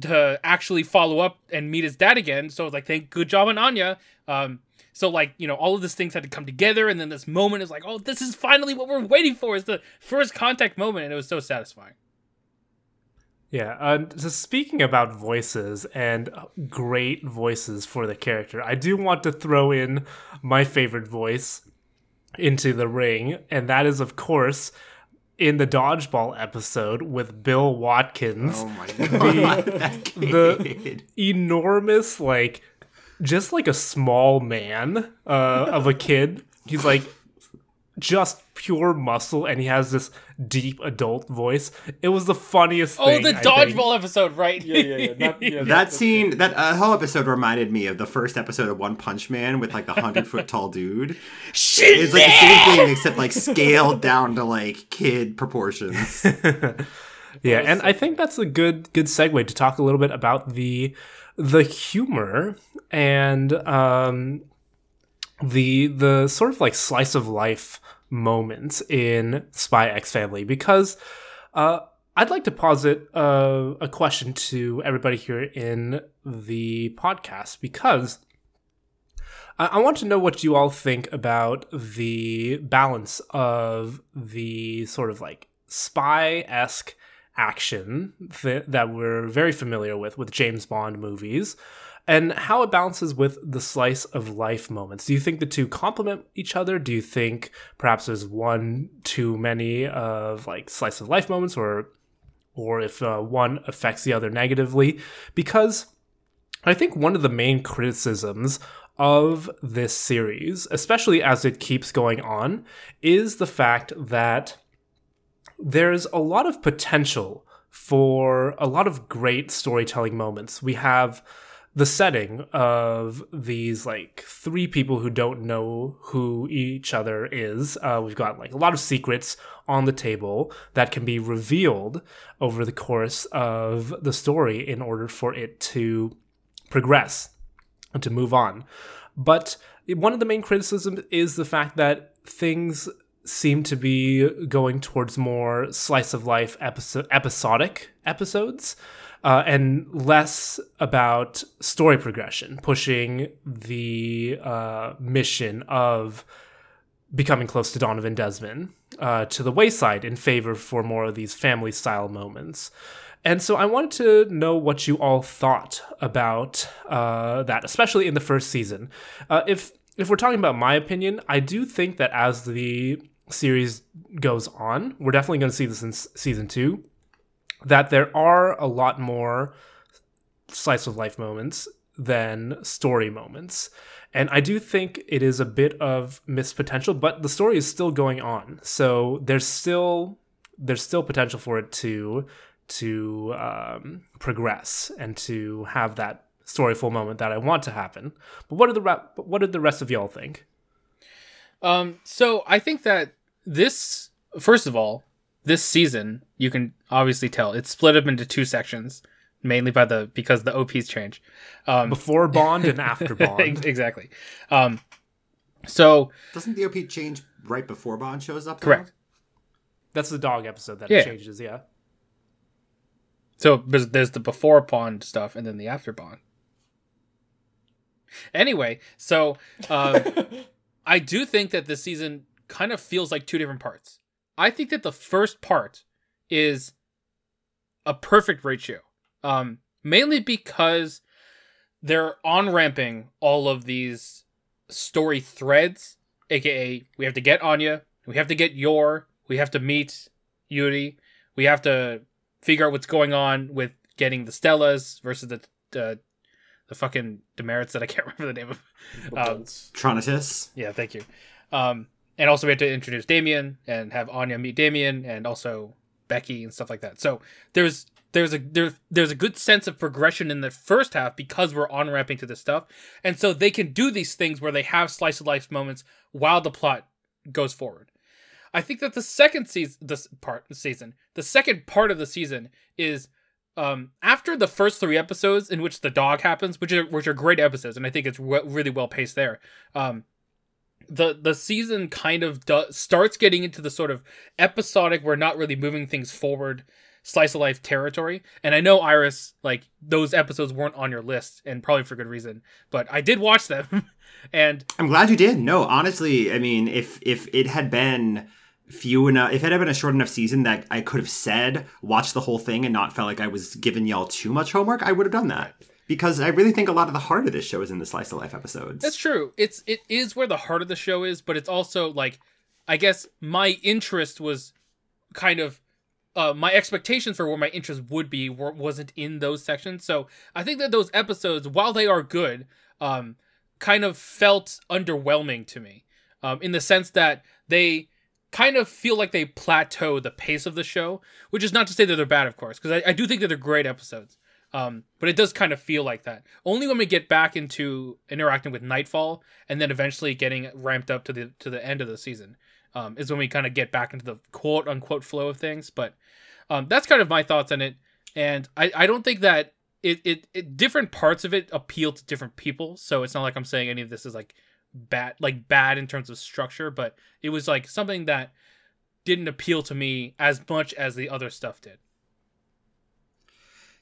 [SPEAKER 4] to actually follow up and meet his dad again. So like, thank good job on Anya. Um, so like you know all of these things had to come together, and then this moment is like, oh, this is finally what we're waiting for. Is the first contact moment, and it was so satisfying.
[SPEAKER 1] Yeah. Uh, so speaking about voices and great voices for the character, I do want to throw in my favorite voice into the ring, and that is, of course, in the dodgeball episode with Bill Watkins.
[SPEAKER 2] oh my god that
[SPEAKER 1] the- enormous, like just like a small man uh, of a kid. He's like just pure muscle, and he has this deep adult voice. It was the funniest. Thing.
[SPEAKER 4] Oh,
[SPEAKER 1] thing,
[SPEAKER 4] the
[SPEAKER 1] I think.
[SPEAKER 4] dodgeball episode, right?
[SPEAKER 3] yeah, yeah, yeah. Not, yeah
[SPEAKER 2] That scene, that uh, whole episode reminded me of the first episode of One Punch Man with like the hundred foot tall dude. Shit, it's like the same thing except like scaled down to like kid proportions.
[SPEAKER 1] Yeah, and I think that's a good good segue to talk a little bit about the the humor and um, the the sort of like slice of life moments in Spy X Family because uh, I'd like to posit uh, a question to everybody here in the podcast because I I want to know what you all think about the balance of the sort of like spy esque action th- that we're very familiar with with James Bond movies and how it balances with the slice of life moments. Do you think the two complement each other? Do you think perhaps there's one too many of like slice of life moments or or if uh, one affects the other negatively? Because I think one of the main criticisms of this series, especially as it keeps going on, is the fact that there's a lot of potential for a lot of great storytelling moments. We have the setting of these like three people who don't know who each other is. Uh, we've got like a lot of secrets on the table that can be revealed over the course of the story in order for it to progress and to move on. But one of the main criticisms is the fact that things seem to be going towards more slice of life episode episodic episodes uh, and less about story progression, pushing the uh, mission of becoming close to Donovan Desmond uh, to the wayside in favor for more of these family style moments. And so I wanted to know what you all thought about uh, that, especially in the first season. Uh, if if we're talking about my opinion, I do think that as the series goes on, we're definitely going to see this in season two. That there are a lot more slice of life moments than story moments. And I do think it is a bit of missed potential, but the story is still going on. So there's still there's still potential for it to to um, progress and to have that storyful moment that I want to happen. But what did the what did the rest of y'all think?
[SPEAKER 4] Um, so I think that this, first of all, this season you can obviously tell it's split up into two sections, mainly by the because the OPs change. Um,
[SPEAKER 1] Before Bond and after Bond.
[SPEAKER 4] exactly. Um, so
[SPEAKER 2] Doesn't the OP change right before Bond shows up? though?
[SPEAKER 4] Correct.
[SPEAKER 1] That's the dog episode that
[SPEAKER 4] Yeah.
[SPEAKER 1] it changes, yeah.
[SPEAKER 4] So there's, there's the before Bond stuff and then the after Bond. Anyway, so um, I do think that this season kind of feels like two different parts. I think that the first part is a perfect ratio, um, mainly because they're on ramping all of these story threads, aka we have to get Anya, we have to get Yor, we have to meet Yuri, we have to figure out what's going on with getting the Stellas versus the the, the fucking demerits that I can't remember the name of. Um,
[SPEAKER 2] Tonitrus.
[SPEAKER 4] yeah, thank you. Um, and also we had to introduce Damian and have Anya meet Damian and also Becky and stuff like that. So there's there's a there's there's a good sense of progression in the first half because we're on ramping to this stuff, and so they can do these things where they have slice of life moments while the plot goes forward. I think that the second season, this part the season, the second part of the season is um, after the first three episodes in which the dog happens, which are which are great episodes, and I think it's re- really well paced there. Um, the the season kind of do- starts getting into the sort of episodic, we're not really moving things forward, slice of life territory. And I know Iris, like those episodes weren't on your list, and probably for good reason. But I did watch them, and
[SPEAKER 2] I'm glad you did. No, honestly, I mean, if if it had been few enough, if it had been a short enough season that I could have said watch the whole thing and not felt like I was giving y'all too much homework, I would have done that because I really think a lot of the heart of this show is in the slice of life episodes.
[SPEAKER 4] That's true. It's it is where the heart of the show is, but it's also like I guess my interest was kind of uh, my expectations for where my interest would be were, wasn't in those sections. So I think that those episodes, while they are good, um, kind of felt underwhelming to me, um, in the sense that they kind of feel like they plateau the pace of the show, which is not to say that they're bad, of course, because I, I do think that they're great episodes. Um, but it does kind of feel like that. Only when we get back into interacting with Nightfall and then eventually getting ramped up to the to the end of the season um, is when we kind of get back into the quote unquote flow of things. But um, that's kind of my thoughts on it. And I, I don't think that it, it, it different parts of it appeal to different people. So it's not like I'm saying any of this is like bad like bad in terms of structure, but it was like something that didn't appeal to me as much as the other stuff did.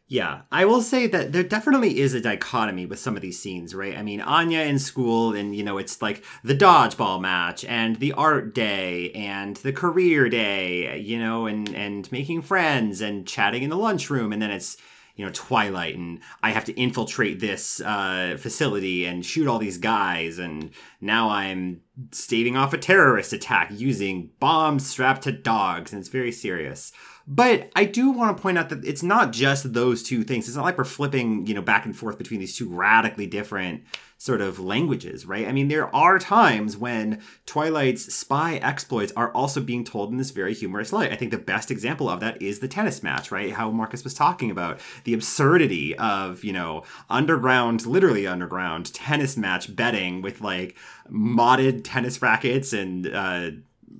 [SPEAKER 2] Yeah, I will say that there definitely is a dichotomy with some of these scenes, right? I mean, Anya in school, and you know, it's like the dodgeball match, and the art day, and the career day, you know, and and making friends, and chatting in the lunchroom, and then it's you know Twilight, and I have to infiltrate this uh, facility and shoot all these guys, and now I'm staving off a terrorist attack using bombs strapped to dogs, and it's very serious. But I do want to point out that it's not just those two things. It's not like we're flipping, you know, back and forth between these two radically different sort of languages, right? I mean, there are times when Twilight's spy exploits are also being told in this very humorous light. I think the best example of that is the tennis match, right? How Marcus was talking about the absurdity of, you know, underground, literally underground tennis match betting with like modded tennis rackets and, uh,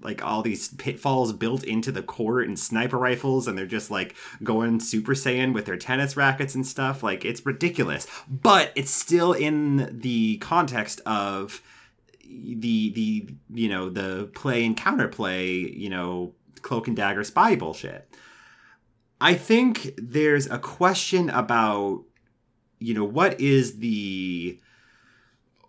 [SPEAKER 2] like all these pitfalls built into the court and sniper rifles and they're just like going super saiyan with their tennis rackets and stuff. Like it's ridiculous. But it's still in the context of the the you know the play and counterplay you know cloak and dagger spy bullshit. I think there's a question about you know what is the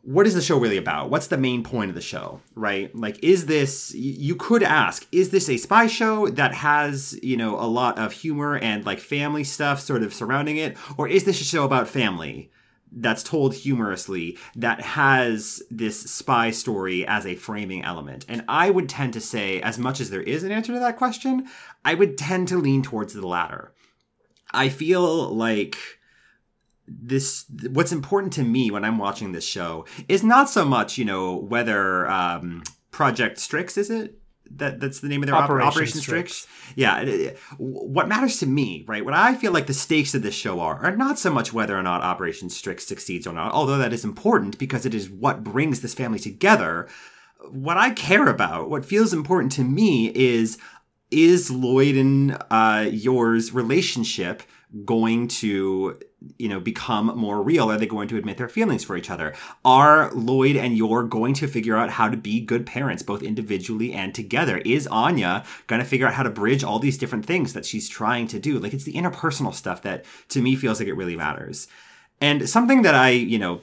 [SPEAKER 2] what is the show really about? What's the main point of the show, right? Like, is this, you could ask, is this a spy show that has, you know, a lot of humor and like family stuff sort of surrounding it? Or is this a show about family that's told humorously that has this spy story as a framing element? And I would tend to say, as much as there is an answer to that question, I would tend to lean towards the latter. I feel like this what's important to me when I'm watching this show is not so much you know whether um, Project Strix is it that that's the name of their Operation, Operation Strix. Strix. Yeah, what matters to me, right? What I feel like the stakes of this show are are not so much whether or not Operation Strix succeeds or not, although that is important because it is what brings this family together. What I care about, what feels important to me, is is Lloyd and uh, Yor's relationship going to you know become more real? Are they going to admit their feelings for each other? Are lloyd and yor going to figure out how to be good parents both individually and together? Is anya going to figure out how to bridge all these different things that she's trying to do? Like it's the interpersonal stuff that to me feels like it really matters. And something that i you know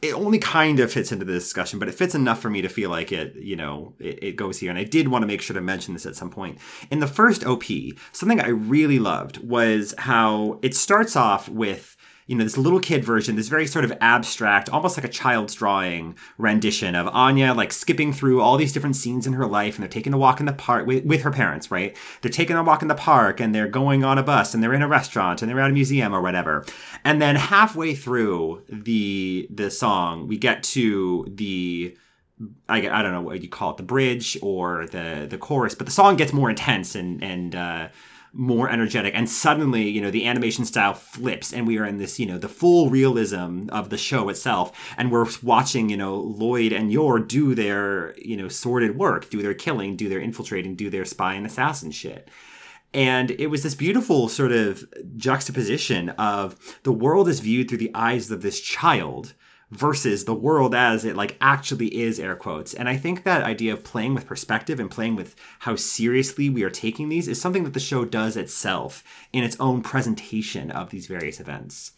[SPEAKER 2] it only kind of fits into the discussion, but it fits enough for me to feel like it, you know, it, it, goes here. And I did want to make sure to mention this at some point. In the first OP, something I really loved was how it starts off with you know, this little kid version, this very sort of abstract, almost like a child's drawing rendition of Anya, like skipping through all these different scenes in her life, and they're taking a walk in the park with, with her parents, right? They're taking a walk in the park, and they're going on a bus, and they're in a restaurant, and they're at a museum or whatever. And then halfway through the the song, we get to the I, I don't know what you call it, the bridge or the the chorus, but the song gets more intense and and uh, more energetic. And suddenly you know the animation style flips and we are in this you know the full realism of the show itself. And we're watching you know lloyd and yor do their you know sordid work do their killing do their infiltrating do their spy and assassin shit. And it was this beautiful sort of juxtaposition of the world is viewed through the eyes of this child versus the world as it like actually is air quotes and i think that idea of playing with perspective and playing with how seriously we are taking these is something that the show does itself in its own presentation of these various events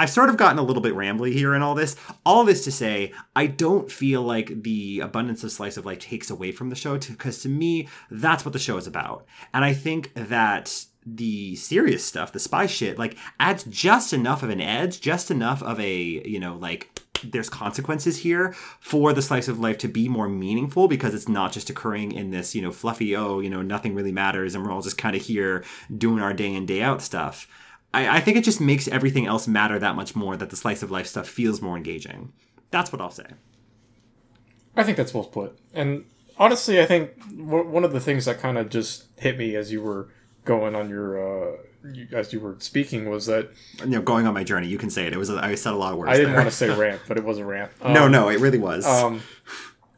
[SPEAKER 2] I've sort of gotten a little bit rambly here in all this. All this to say, I don't feel like the abundance of slice of life takes away from the show, because to, me, that's what the show is about. And I think that the serious stuff, the spy shit, like adds just enough of an edge, just enough of a, you know, like there's consequences here for the slice of life to be more meaningful because it's not just occurring in this, you know, fluffy, oh, you know, nothing really matters and we're all just kind of here doing our day in, day out stuff. I, I think it just makes everything else matter that much more that the slice of life stuff feels more engaging. That's what I'll say.
[SPEAKER 3] I think that's well put. And honestly, I think one of the things that kind of just hit me as you were going on your uh, you, as you were speaking was that
[SPEAKER 2] you know going on my journey. You can say it. It was a, I said a lot of words.
[SPEAKER 3] I didn't
[SPEAKER 2] there.
[SPEAKER 3] want to say rant, but it was a rant.
[SPEAKER 2] Um, no, no, it really was. Um,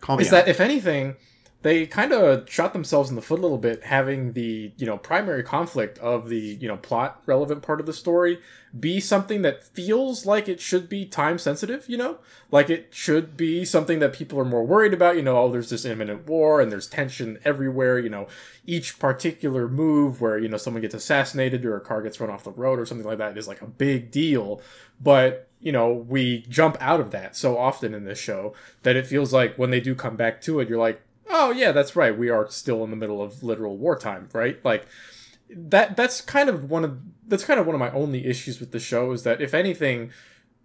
[SPEAKER 3] Call me. Is out. that if anything, they kind of shot themselves in the foot a little bit, having the you know primary conflict of the you know plot relevant part of the story be something that feels like it should be time sensitive. You know, like it should be something that people are more worried about. You know, oh, there's this imminent war and there's tension everywhere. You know, each particular move where you know someone gets assassinated or a car gets run off the road or something like that is like a big deal. But you know, we jump out of that so often in this show that it feels like when they do come back to it, you're like, oh yeah, that's right. We are still in the middle of literal wartime, right? Like that. That's kind of one of that's kind of one of my only issues with the show is that if anything,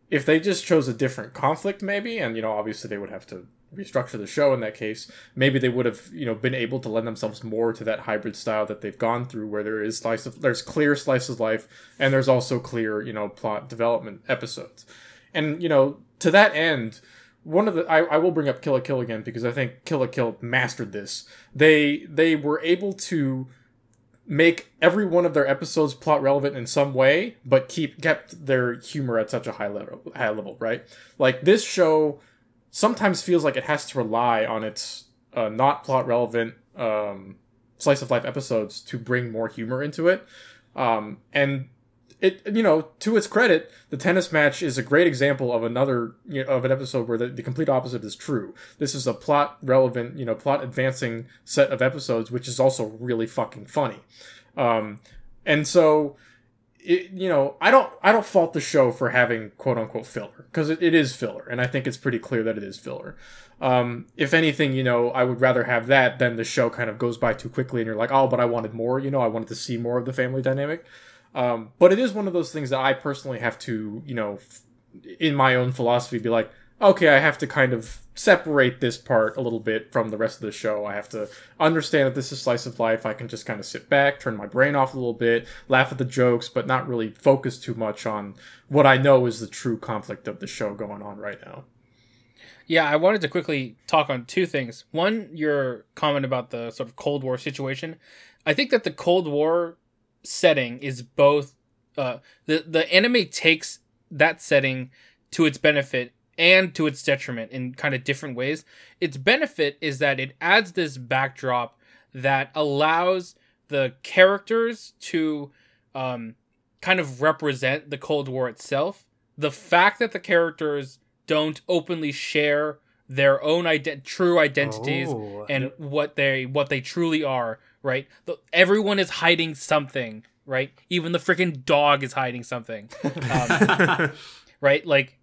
[SPEAKER 3] if they just chose a different conflict, maybe, and you know, obviously they would have to restructure the show in that case maybe they would have you know been able to lend themselves more to that hybrid style that they've gone through where there is slice of there's clear slice of life and there's also clear you know plot development episodes and you know to that end one of the I, I will bring up Kill la Kill again because I think Kill la Kill mastered this. They they were able to make every one of their episodes plot relevant in some way, but keep kept their humor at such a high level high level, right? Like this show sometimes feels like it has to rely on its uh, not plot relevant um, slice of life episodes to bring more humor into it. Um, and it you know to its credit, the tennis match is a great example of another you know, of an episode where the, the complete opposite is true. This is a plot relevant, you know, plot advancing set of episodes, which is also really fucking funny. Um, and so it, you know, I don't I don't fault the show for having quote unquote filler because it, it is filler, and I think it's pretty clear that it is filler. Um, if anything, you know, I would rather have that than the show kind of goes by too quickly, and you're like, oh, but I wanted more. You know, I wanted to see more of the family dynamic. Um, but it is one of those things that I personally have to, you know, f- in my own philosophy, be like, okay, I have to kind of separate this part a little bit from the rest of the show. I have to understand that this is slice of life. I can just kind of sit back, turn my brain off a little bit, laugh at the jokes, but not really focus too much on what I know is the true conflict of the show going on right now.
[SPEAKER 4] Yeah, I wanted to quickly talk on two things. One, your comment about the sort of Cold War situation. I think that the Cold War setting is both uh, the the anime takes that setting to its benefit and to its detriment in kind of different ways. Its benefit is that it adds this backdrop that allows the characters to um, kind of represent the Cold War itself. The fact that the characters don't openly share their own ident- true identities
[SPEAKER 1] Oh,
[SPEAKER 4] and what they what they truly are, right? Everyone is hiding something, right? Even the freaking dog is hiding something. Um, right? Like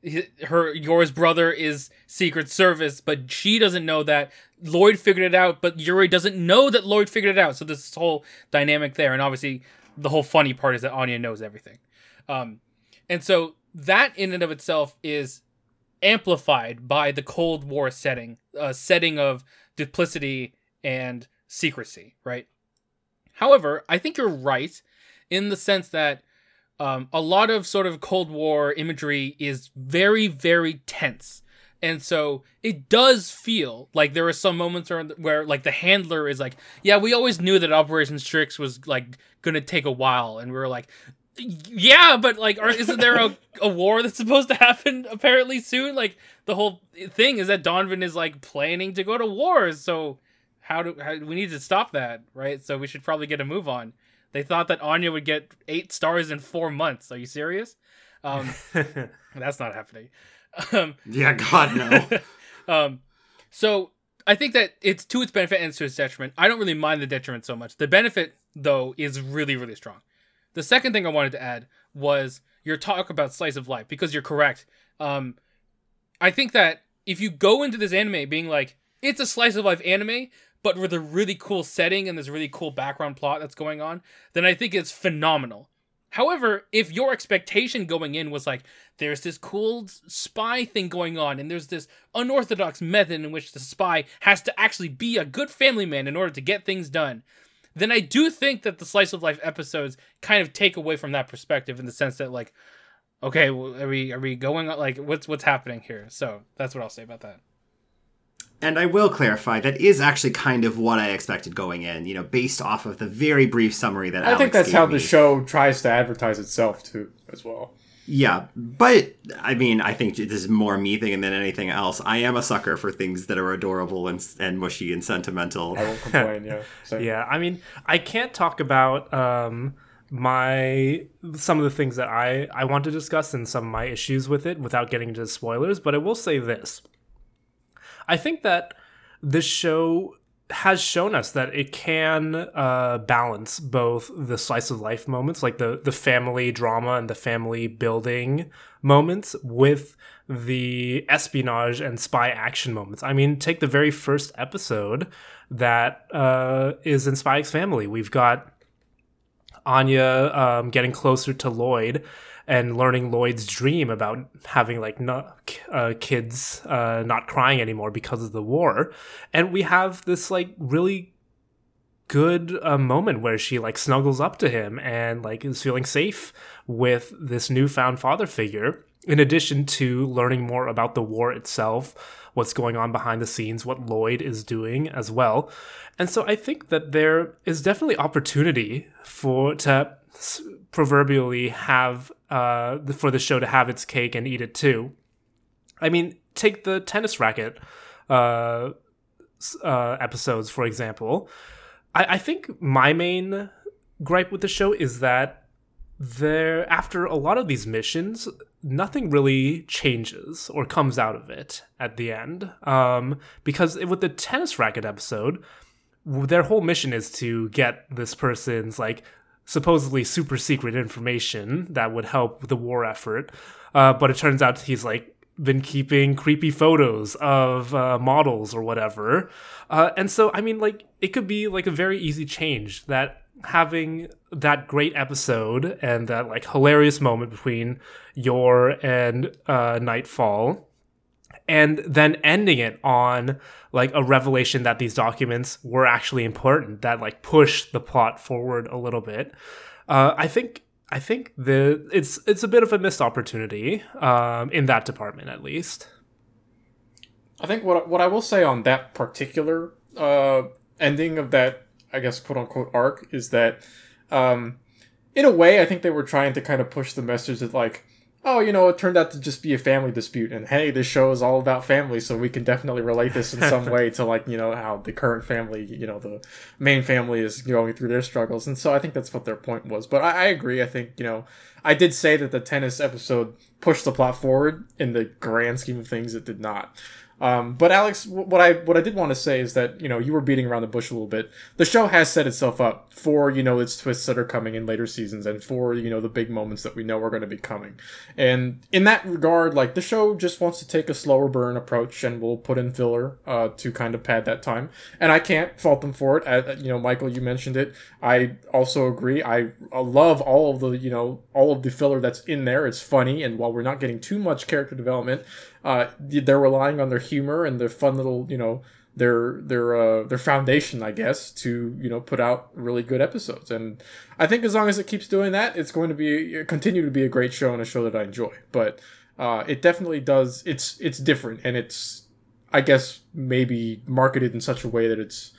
[SPEAKER 4] her Yor's brother is Secret Service, but she doesn't know that Lloyd figured it out, but Yuri doesn't know that Lloyd figured it out. So this whole dynamic there, and obviously the whole funny part is that Anya knows everything, um, and so that in and of itself is amplified by the Cold War setting, uh, setting of duplicity and secrecy, right? However, I think you're right in the sense that um, a lot of sort of Cold War imagery is very, very tense. And so it does feel like there are some moments where, where like the handler is like, yeah, we always knew that Operation Strix was like gonna take a while, and we were like, yeah, but like, are, isn't there a, a war that's supposed to happen apparently soon? Like the whole thing is that Donovan is like planning to go to war, so how do how, we need to stop that, right? So we should probably get a move on. They thought that Anya would get eight stars in four months. Are you serious? Um, that's not happening. Um,
[SPEAKER 2] yeah, God no.
[SPEAKER 4] um, so I think that it's to its benefit and to its detriment. I don't really mind the detriment so much. The benefit, though, is really, really strong. The second thing I wanted to add was your talk about slice of life because you're correct. Um, I think that if you go into this anime being like it's a slice of life anime, but with a really cool setting and this really cool background plot that's going on, then I think it's phenomenal. However, if your expectation going in was like, there's this cool spy thing going on, and there's this unorthodox method in which the spy has to actually be a good family man in order to get things done, then I do think that the slice of life episodes kind of take away from that perspective in the sense that like, okay, well, are we are we going like what's what's happening here? So that's what I'll say about that.
[SPEAKER 2] And I will clarify that is actually kind of what I expected going in, you know, based off of the very brief summary that
[SPEAKER 3] I
[SPEAKER 2] Alex
[SPEAKER 3] think that's
[SPEAKER 2] gave
[SPEAKER 3] how
[SPEAKER 2] me.
[SPEAKER 3] the show tries to advertise itself too, as well.
[SPEAKER 2] Yeah, but I mean, I think this is more me thinking than anything else. I am a sucker for things that are adorable and and mushy and sentimental.
[SPEAKER 3] I won't complain. yeah. So,
[SPEAKER 1] yeah, I mean, I can't talk about um, my some of the things that I I want to discuss and some of my issues with it without getting into spoilers. But I will say this: I think that this show has shown us that it can uh, balance both the slice of life moments, like the the family drama and the family building moments, with the espionage and spy action moments. I mean, take the very first episode that uh, is in Spy X Family. We've got Anya um, getting closer to Lloyd and learning Lloyd's dream about having like not, uh, kids uh, not crying anymore because of the war, and we have this like really good uh, moment where she like snuggles up to him and like is feeling safe with this newfound father figure. In addition to learning more about the war itself, what's going on behind the scenes, what Lloyd is doing as well, and so I think that there is definitely opportunity for to proverbially have uh, for the show to have its cake and eat it too. I mean, take the tennis racket uh, uh, episodes for example. I, I think my main gripe with the show is that there after a lot of these missions nothing really changes or comes out of it at the end um, because with the tennis racket episode their whole mission is to get this person's like supposedly super secret information that would help the war effort uh, but it turns out he's like been keeping creepy photos of uh, models or whatever. Uh, and so i mean like it could be like a very easy change that having that great episode and that like hilarious moment between Yor and uh, Nightfall, and then ending it on like a revelation that these documents were actually important that like pushed the plot forward a little bit. Uh, I think I think the it's it's a bit of a missed opportunity um, in that department at least.
[SPEAKER 3] I think what what I will say on that particular uh, ending of that I guess quote unquote arc is that um, in a way I think they were trying to kind of push the message that like oh you know it turned out to just be a family dispute and hey this show is all about family so we can definitely relate this in some way to like you know how the current family you know the main family is going through their struggles and so I think that's what their point was but I, I agree I think you know I did say that the tennis episode pushed the plot forward in the grand scheme of things it did not um, but Alex, what I what I did want to say is that you know you were beating around the bush a little bit. The show has set itself up for you know its twists that are coming in later seasons and for you know the big moments that we know are going to be coming. And in that regard, like the show just wants to take a slower burn approach and will put in filler uh, to kind of pad that time. And I can't fault them for it. Uh, you know, Michael, you mentioned it. I also agree. I, I love all of the you know all of the filler that's in there. It's funny, and while we're not getting too much character development uh, they're relying on their humor and their fun little, you know, their their uh, their foundation, I guess, to you know put out really good episodes. And I think as long as it keeps doing that, it's going to be continue to be a great show and a show that I enjoy. But uh, it definitely does. It's it's different and it's I guess maybe marketed in such a way that it's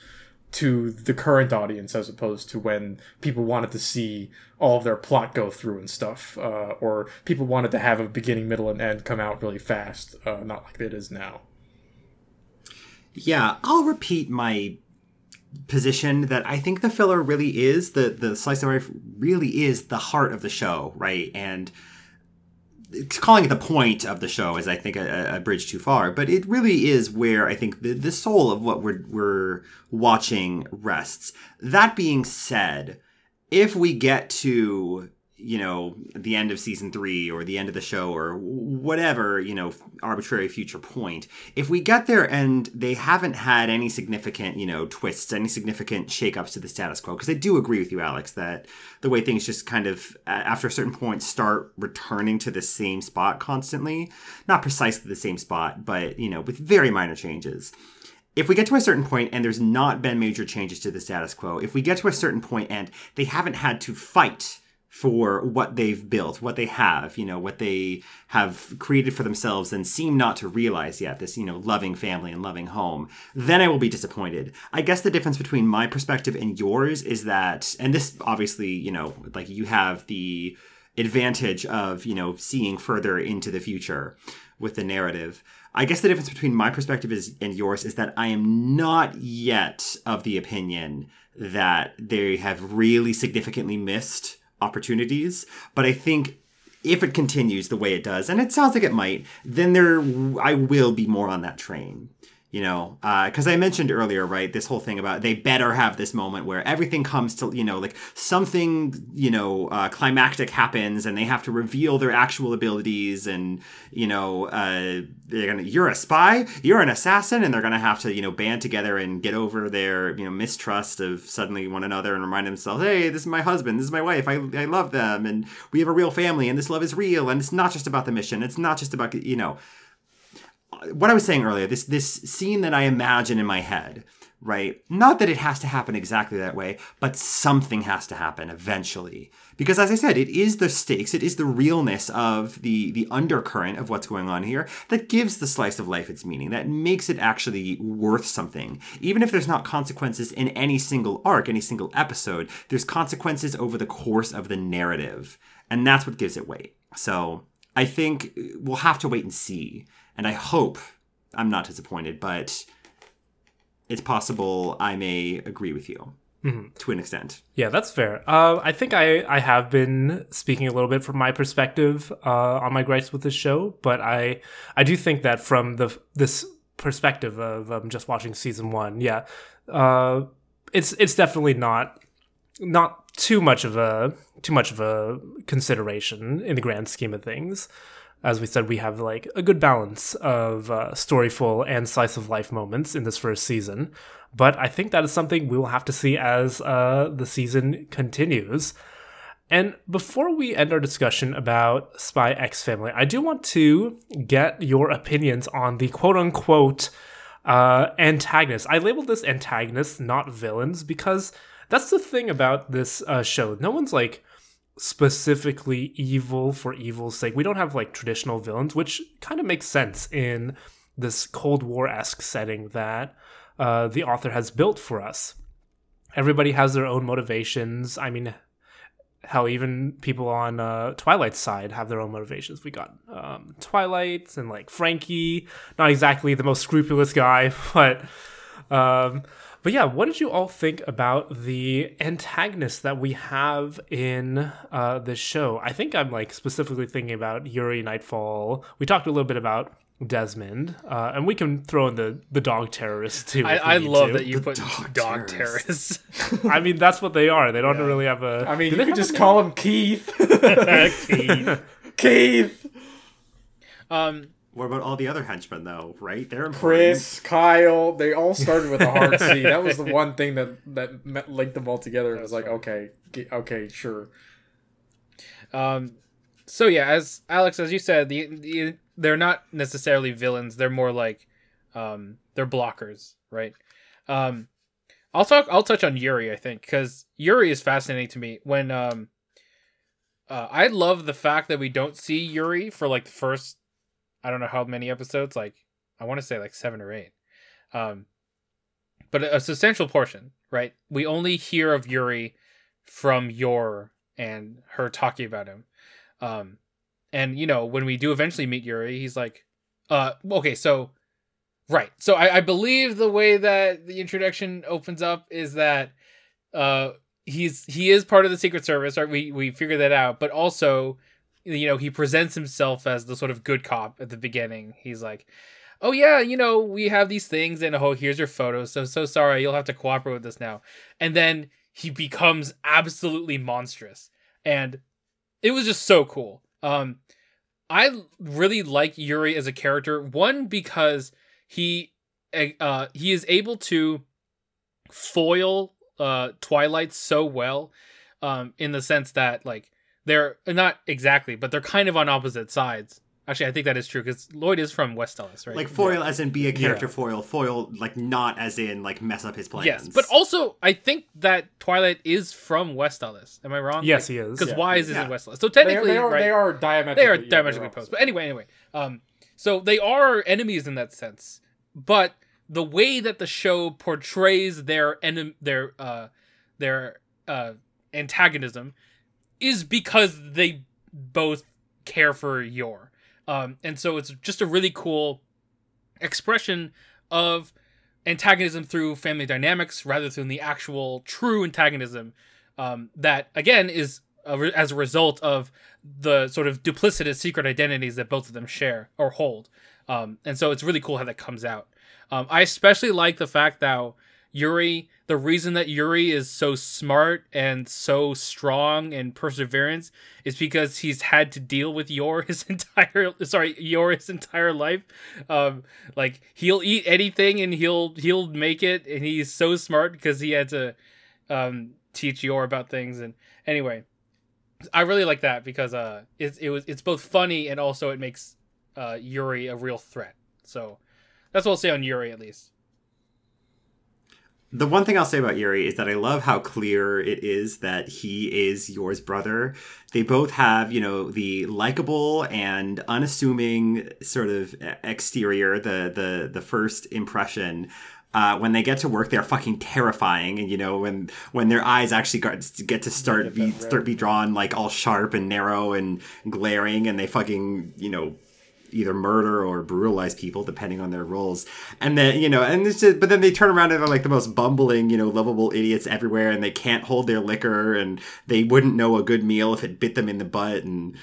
[SPEAKER 3] to the current audience as opposed to when people wanted to see all of their plot go through and stuff, uh, or people wanted to have a beginning, middle, and end come out really fast, uh, not like it is now.
[SPEAKER 2] Yeah, I'll repeat my position that I think the filler really is the the slice of life really is the heart of the show, right? And calling it the point of the show is, I think, a, a, bridge too far. But it really is where I think the, the soul of what we're we're watching rests. That being said, if we get to you know the end of season three or the end of the show or whatever you know arbitrary future point. If we get there and they haven't had any significant you know twists any significant shakeups to the status quo because i do agree with you alex that the way things just kind of after a certain point start returning to the same spot constantly not precisely the same spot but you know with very minor changes. If we get to a certain point and there's not been major changes to the status quo, if we get to a certain point and they haven't had to fight for what they've built, what they have, you know, what they have created for themselves and seem not to realize yet, this, you know, loving family and loving home, then I will be disappointed. I guess the difference between my perspective and yours is that, and this obviously, you know, like you have the advantage of, you know, seeing further into the future with the narrative. I guess the difference between my perspective is, and yours is that I am not yet of the opinion that they have really significantly missed opportunities. But I think if it continues the way it does, and it sounds like it might, then there I will be more on that train you know because uh, i mentioned earlier right this whole thing about they better have this moment where everything comes to you know like something you know uh, climactic happens and they have to reveal their actual abilities and you know uh, they're gonna you're a spy you're an assassin and they're gonna have to you know band together and get over their you know mistrust of suddenly one another and remind themselves hey this is my husband this is my wife i, I love them and we have a real family and this love is real and it's not just about the mission it's not just about you know what I was saying earlier, this this scene that I imagine in my head, right? Not that it has to happen exactly that way, but something has to happen eventually. Because as I said, it is the stakes, it is the realness of the the undercurrent of what's going on here that gives the slice of life its meaning, that makes it actually worth something. Even if there's not consequences in any single arc, any single episode, there's consequences over the course of the narrative. And that's what gives it weight. So I think we'll have to wait and see and I hope I'm not disappointed, but it's possible I may agree with you. to an extent.
[SPEAKER 1] Yeah, that's fair. Uh, I think I, I have been speaking a little bit from my perspective uh, on my gripes with this show, but I I do think that from the this perspective of um, just watching season one, yeah, uh, it's it's definitely not not too much of a too much of a consideration in the grand scheme of things. As we said, we have like a good balance of uh, storyful and slice of life moments in this first season. But I think that is something we will have to see as uh, the season continues. And before we end our discussion about Spy X Family, I do want to get your opinions on the quote unquote uh, antagonists. I labeled this antagonists, not villains, because that's the thing about this uh, show. No one's like specifically evil for evil's sake. We don't have like traditional villains, which kind of makes sense in this Cold War esque setting that uh, the author has built for us. Everybody has their own motivations. I mean, how even people on uh, Twilight's side have their own motivations. We got um, Twilight and like Frankie, not exactly the most scrupulous guy, but um, but yeah, what did you all think about the antagonists that we have in uh, this show? I think I'm like specifically thinking about Yuri Nightfall. We talked a little bit about Desmond, uh, and we can throw in the the dog terrorists too.
[SPEAKER 4] I, I love
[SPEAKER 1] to.
[SPEAKER 4] that you
[SPEAKER 2] The
[SPEAKER 4] put
[SPEAKER 2] dog
[SPEAKER 4] dog,
[SPEAKER 2] terrorists.
[SPEAKER 4] terrorists.
[SPEAKER 1] I mean, that's what they are. They don't really have a.
[SPEAKER 3] I mean, you could just
[SPEAKER 1] a
[SPEAKER 3] call him Keith.
[SPEAKER 1] Keith.
[SPEAKER 3] Keith,
[SPEAKER 4] um,
[SPEAKER 2] What about all the other henchmen, though? Right? They're important.
[SPEAKER 3] Chris, Kyle. They all started with a hard C. That was the one thing that that met, linked them all together. It was like, okay, okay, sure.
[SPEAKER 4] Um, so yeah, as Alex, as you said, the, the they're not necessarily villains. They're more like, um, they're blockers, right? Um, I'll talk. I'll touch on Yuri. I think because Yuri is fascinating to me. When um, uh, I love the fact that we don't see Yuri for like the first, I don't know how many episodes. Like I want to say like seven or eight. Um, but a, substantial portion, right? We only hear of Yuri from Yor and her talking about him. Um, and you know, when we do eventually meet Yuri, he's like, uh, okay, so, right. So I, I believe the way that the introduction opens up is that, uh, he's, he is part of the Secret Service, right? We, we figure that out, but also, you know, he presents himself as the sort of good cop at the beginning. He's like, oh yeah, you know, we have these things and oh, here's your photos. So, so sorry, you'll have to cooperate with us now. And then he becomes absolutely monstrous. And it was just so cool. Um, I really like Yuri as a character. One because he uh he is able to foil uh Twilight so well, um, in the sense that like they're not exactly, but they're kind of on opposite sides. Actually, I think that is true because Lloyd is from Westalis, right?
[SPEAKER 2] Like foil as in be a character foil. Foil like not as in like mess up his plans.
[SPEAKER 4] Yes, but also I think that Twilight is from Westalis. Am I wrong?
[SPEAKER 1] Yes, he is.
[SPEAKER 4] Because
[SPEAKER 3] Yeah.
[SPEAKER 4] Wise is
[SPEAKER 2] Yeah.
[SPEAKER 4] in Westalis, so
[SPEAKER 3] They are,
[SPEAKER 4] technically,
[SPEAKER 3] they are,
[SPEAKER 4] right,
[SPEAKER 3] they are diametrically.
[SPEAKER 4] they are diametrically opposed. But anyway, anyway, um, so they are enemies in that sense. But the way that the show portrays their enem- their uh, their uh, antagonism is because they both care for Yor. Um, and so it's just a really cool expression of antagonism through family dynamics rather than the actual true antagonism um, that again is a re- as a result of the sort of duplicitous secret identities that both of them share or hold um, and so it's really cool how that comes out um, i especially like the fact that yuri the reason that yuri is so smart and so strong and perseverance is because he's had to deal with yor his entire sorry yor his entire life. Um like he'll eat anything and he'll he'll make it and he's so smart because he had to um teach yor about things. And anyway i really like that because uh it, it was it's both funny and also it makes uh yuri a real threat. So that's what i'll say on yuri at least
[SPEAKER 2] The one thing I'll say about Yuri is that I love how clear it is that he is Yor's brother. They both have, you know, the likable and unassuming sort of exterior, the the the first impression. Uh, when they get to work, they're fucking terrifying, and you know when when their eyes actually got, get to start be start be drawn like all sharp and narrow and glaring, and they fucking you know either murder or brutalize people depending on their roles. And then you know and just, but then they turn around and they're like the most bumbling you know lovable idiots everywhere and they can't hold their liquor and they wouldn't know a good meal if it bit them in the butt and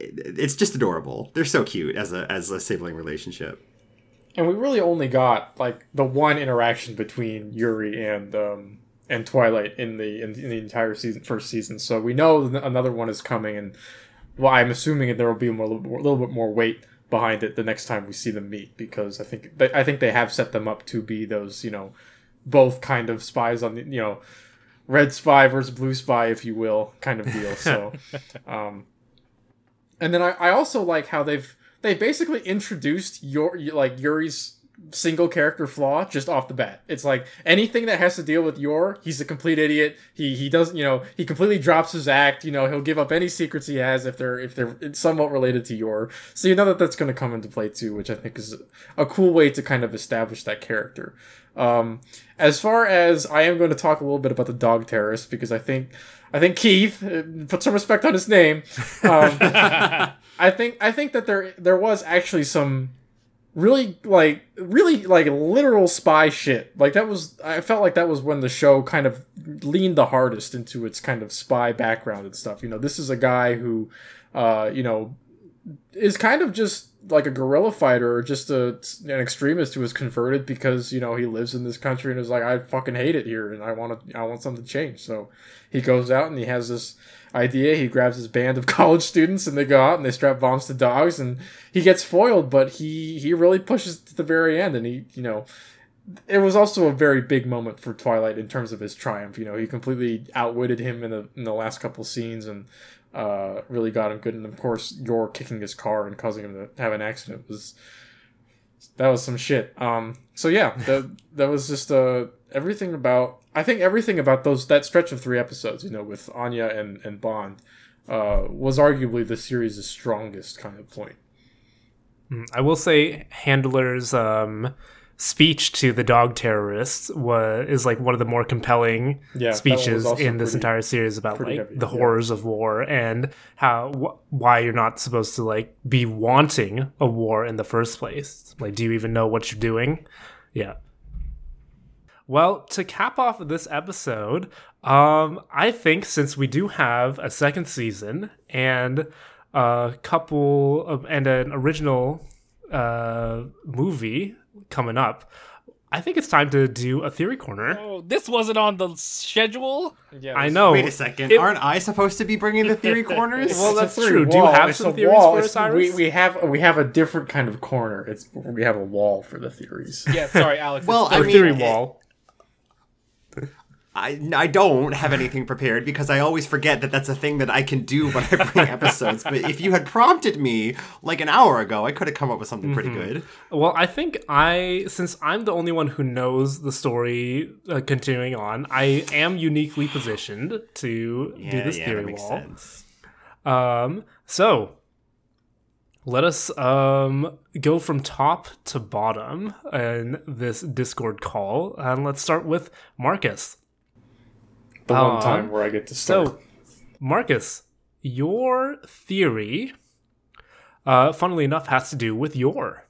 [SPEAKER 2] it's just adorable. They're so cute as a as a sibling relationship.
[SPEAKER 3] And we really only got like the one interaction between Yuri and um, and Twilight in the in, in, the entire season first season. So we know another one is coming, and well, I'm assuming that there will be more, a little bit more weight behind it the next time we see them meet because I think they, I think they have set them up to be those you know both kind of spies on the you know red spy versus blue spy if you will kind of deal. So, um, and then I, I also like how they've they basically introduced your like Yuri's single character flaw just off the bat. It's like anything that has to deal with Yor, he's a complete idiot. He he doesn't, you know, he completely drops his act. You know, he'll give up any secrets he has if they're if they're somewhat related to Yor. So you know that that's going to come into play too, which I think is a cool way to kind of establish that character. Um, as far as I am going to talk a little bit about the dog terrorist because I think I think Keith uh, put some respect on his name. Um, I think I think that there there was actually some really like really like literal spy shit. Like that was I felt like that was when the show kind of leaned the hardest into its kind of spy background and stuff. You know, this is a guy who uh, you know, is kind of just like a guerrilla fighter or just a, an extremist who was converted because you know he lives in this country and is like I fucking hate it here and I want to I want something to change. So he goes out and he has this idea. He grabs his band of college students and they go out and they strap bombs to dogs and he gets foiled, but he he really pushes to the very end and he you know it was also a very big moment for Twilight in terms of his triumph. You know, he completely outwitted him in the in the last couple scenes and uh, really got him good. And of course, Yor kicking his car and causing him to have an accident was that was some shit. Um, so yeah, that that was just uh, everything about. I think everything about those that stretch of three episodes, you know, with Anya and and Bond, uh, was arguably the series' strongest kind of point.
[SPEAKER 1] Hmm, I will say, Handler's um, speech to the dog terrorists was is like one of the more compelling
[SPEAKER 3] yeah,
[SPEAKER 1] speeches in this pretty, entire series about like heavy, the yeah. horrors of war and how wh- why you're not supposed to like be wanting a war in the first place. Like, do you even know what you're doing? Yeah. Well, to cap off this episode, um, I think since we do have a second season and a couple of and an original uh, movie coming up, I think it's time to do a theory corner.
[SPEAKER 4] Oh, this wasn't on the schedule.
[SPEAKER 1] Yeah, I know.
[SPEAKER 2] Wait a second. It, Aren't I supposed to be bringing the theory corners?
[SPEAKER 1] well, that's true. Wall. Do you have it's some theories
[SPEAKER 3] wall.
[SPEAKER 1] for us,
[SPEAKER 3] We, we have we have a different kind of corner. It's we have a wall for the theories.
[SPEAKER 4] Yeah, sorry, Alex.
[SPEAKER 2] well,
[SPEAKER 1] I mean, theory wall.
[SPEAKER 2] I, I don't have anything prepared because I always forget that that's a thing that I can do when I bring episodes. But if you had prompted me like an hour ago, I could have come up with something pretty mm-hmm. good.
[SPEAKER 1] Well, I think I, since I'm the only one who knows the story uh, continuing on, I am uniquely positioned to yeah, do this yeah, theory wall. Sense. Um, so let us um, go from top to bottom in this Discord call, and let's start with Marcus
[SPEAKER 3] the one um, time where I get to start. So,
[SPEAKER 1] Marcus, your theory, uh, funnily enough, has to do with Yor.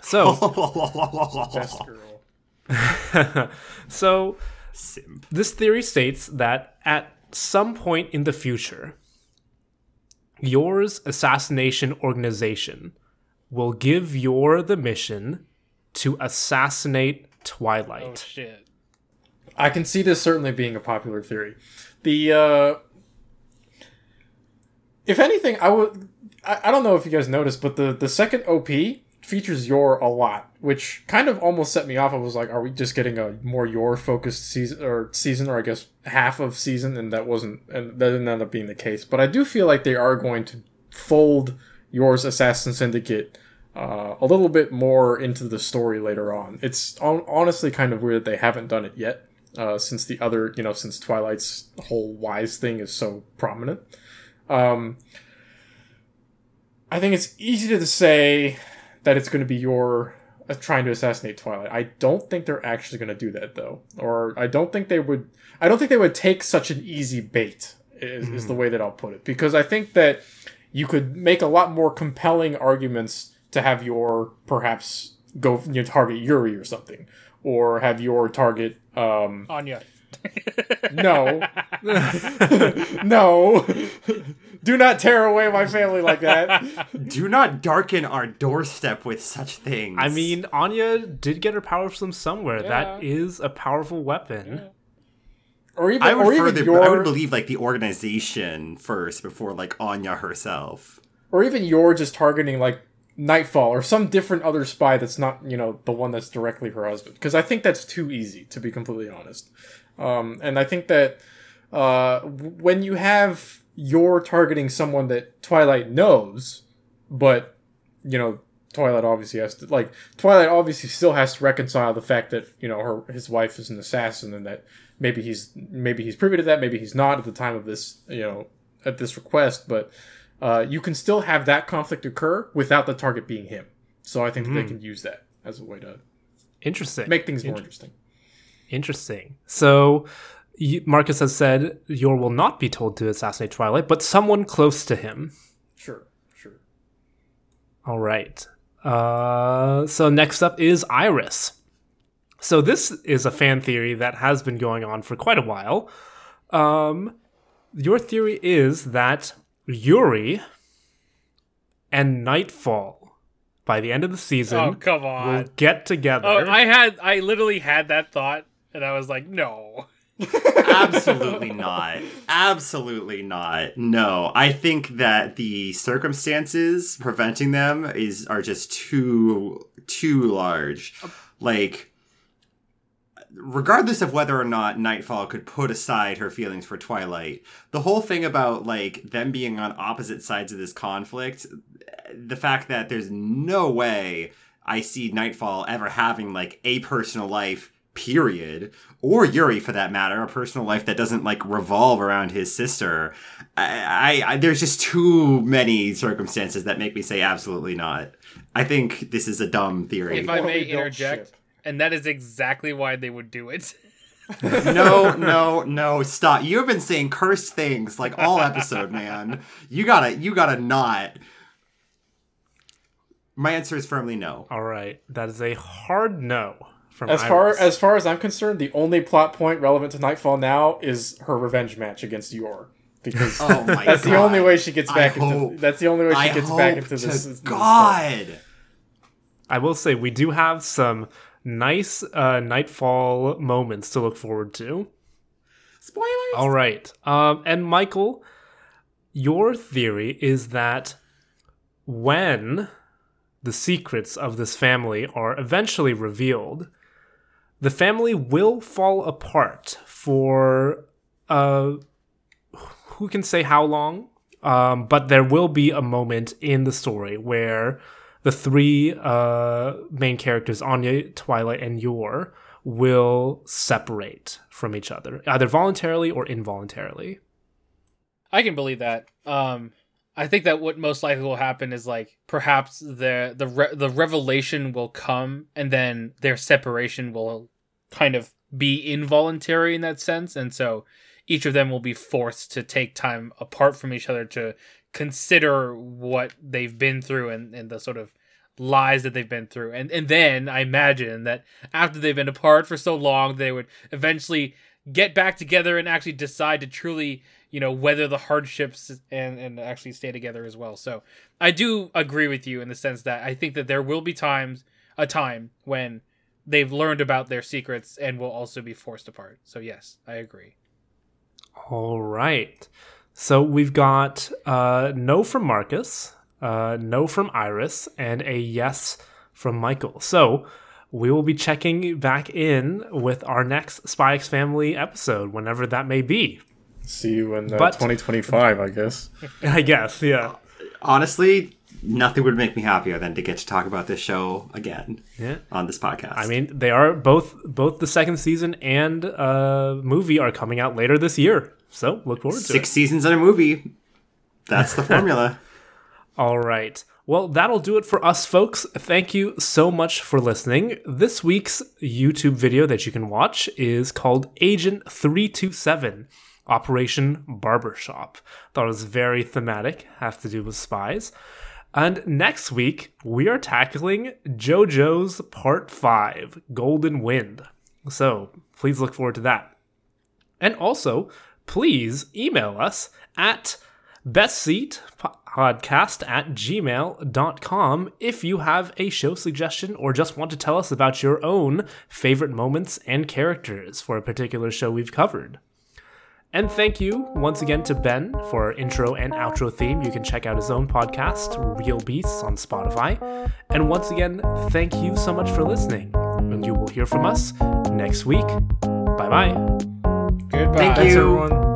[SPEAKER 1] So, best girl. so, Simp. this theory states that at some point in the future, Yor's assassination organization will give Yor the mission to assassinate Twilight. Oh
[SPEAKER 4] shit.
[SPEAKER 3] I can see this certainly being a popular theory. The uh, if anything, I would. I, I don't know if you guys noticed, but the the second OP features Yor a lot, which kind of almost set me off. I was like, are we just getting a more Yor focused season or season, or I guess half of season? And that wasn't, and that didn't end up being the case. But I do feel like they are going to fold Yor's Assassin Syndicate uh, a little bit more into the story later on. It's on- honestly kind of weird that they haven't done it yet uh, since the other, you know, since Twilight's whole wise thing is so prominent. Um, I think it's easy to say that it's going to be Yor uh, trying to assassinate Twilight. I don't think they're actually going to do that though, or I don't think they would. I don't think they would take such an easy bait. Is, mm. is the hmm. way that I'll put it because I think that you could make a lot more compelling arguments to have Yor perhaps go you know, target Yuri or something, or have Yor target um
[SPEAKER 4] Anya.
[SPEAKER 3] no no do not tear away my family like that.
[SPEAKER 2] Do not darken our doorstep with such things.
[SPEAKER 1] I mean, Anya did get her power from somewhere. That
[SPEAKER 4] Yeah.
[SPEAKER 1] is a powerful weapon.
[SPEAKER 3] Or even
[SPEAKER 2] I would
[SPEAKER 3] or even
[SPEAKER 2] further,
[SPEAKER 3] your
[SPEAKER 2] I would believe like the organization first before like Anya herself.
[SPEAKER 3] or even you're just targeting like Nightfall or some different other spy that's not you know the one that's directly her husband. Because I think that's too easy to be completely honest, um, and I think that uh, when you have Yor targeting someone that Twilight knows, but you know Twilight obviously has to like Twilight obviously still has to reconcile the fact that you know her his wife is an assassin and that maybe he's maybe he's privy to that maybe he's not at the time of this you know at this request but uh, you can still have that conflict occur without the target being him so I think that they can use that as a way to
[SPEAKER 1] Interesting.
[SPEAKER 3] make things more
[SPEAKER 1] Inter-
[SPEAKER 3] interesting
[SPEAKER 1] Interesting. So, Marcus has said Yor will not be told to assassinate Twilight, but someone close to him.
[SPEAKER 3] sure sure
[SPEAKER 1] All right. Uh, so next up is Iris. So this is a fan theory that has been going on for quite a while. Um, your theory is that Yuri and Nightfall, by the end of the season,
[SPEAKER 4] Oh come
[SPEAKER 1] will
[SPEAKER 4] on.
[SPEAKER 1] get together.
[SPEAKER 4] Oh, I had I literally had that thought, and I was like, no.
[SPEAKER 2] Absolutely not. Absolutely not. No, I think that the circumstances preventing them is are just too too large. Uh, like regardless of whether or not Nightfall could put aside her feelings for Twilight, the whole thing about like them being on opposite sides of this conflict, the fact that there's no way I see Nightfall ever having like a personal life period or Yuri for that matter a personal life that doesn't like revolve around his sister I, I, I there's just too many circumstances that make me say absolutely not I think this is a dumb theory
[SPEAKER 4] If I may interject,
[SPEAKER 3] ship.
[SPEAKER 4] And that is exactly why they would do it.
[SPEAKER 2] no, no, no, stop. You have been saying cursed things like all episode, man. You gotta, you gotta not. My answer is firmly no.
[SPEAKER 1] All right, that is a hard no from
[SPEAKER 3] as far
[SPEAKER 1] Iris.
[SPEAKER 3] as far as I'm concerned the only plot point relevant to Nightfall now is her revenge match against Yor because
[SPEAKER 2] Oh my
[SPEAKER 3] that's the only way she gets
[SPEAKER 2] I
[SPEAKER 3] back into
[SPEAKER 2] hope-
[SPEAKER 3] that's the only way she
[SPEAKER 2] I
[SPEAKER 3] gets back into
[SPEAKER 2] to
[SPEAKER 3] this, this
[SPEAKER 2] God.
[SPEAKER 1] I will say we do have some nice uh, Nightfall moments to look forward to.
[SPEAKER 2] Spoilers.
[SPEAKER 1] All right. Um, and Michael, your theory is that when the secrets of this family are eventually revealed, the family will fall apart for uh, who can say how long? Um, but there will be a moment in the story where the three uh, main characters, Anya, Twilight, and Yor, will separate from each other, either voluntarily or involuntarily.
[SPEAKER 4] I can believe that. Um, I think that what most likely will happen is like perhaps the the re- the revelation will come, and then their separation will kind of be involuntary in that sense, and so each of them will be forced to take time apart from each other to consider what they've been through and, and the sort of lies that they've been through. And and then i imagine that after they've been apart for so long they would eventually get back together and actually decide to truly you know weather the hardships and and actually stay together as well. So i do agree with you in the sense that i think that there will be times a time when they've learned about their secrets and will also be forced apart. So yes i agree.
[SPEAKER 1] All right. So we've got uh, no from Marcus, uh, no from Iris, and a yes from Michael. So we will be checking back in with our next Spy X Family episode, whenever that may be.
[SPEAKER 3] See you in uh,
[SPEAKER 1] But-
[SPEAKER 3] 2025, I guess.
[SPEAKER 1] I guess, yeah.
[SPEAKER 2] Honestly, nothing would make me happier than to get to talk about this show again
[SPEAKER 1] Yeah.
[SPEAKER 2] on this podcast.
[SPEAKER 1] I mean, they are both both the second season and uh, movie are coming out later this year. So look forward to it.
[SPEAKER 2] six seasons and a movie. That's the formula.
[SPEAKER 1] All right. Well, that'll do it for us, folks. Thank you so much for listening. This week's YouTube video that you can watch is called Agent 327. Operation Barbershop. Thought it was very thematic, have to do with spies. And next week, we are tackling JoJo's Part 5 Golden Wind. So please look forward to that. And also, please email us at bestseatpodcast at gmail.com if you have a show suggestion or just want to tell us about your own favorite moments and characters for a particular show we've covered. And thank you once again to Ben for our intro and outro theme. You can check out his own podcast, Real Beasts, on Spotify. And once again, thank you so much for listening. And you will hear from us next week. Bye bye.
[SPEAKER 4] Goodbye.
[SPEAKER 2] Thank
[SPEAKER 3] Thanks,
[SPEAKER 2] you.
[SPEAKER 3] everyone.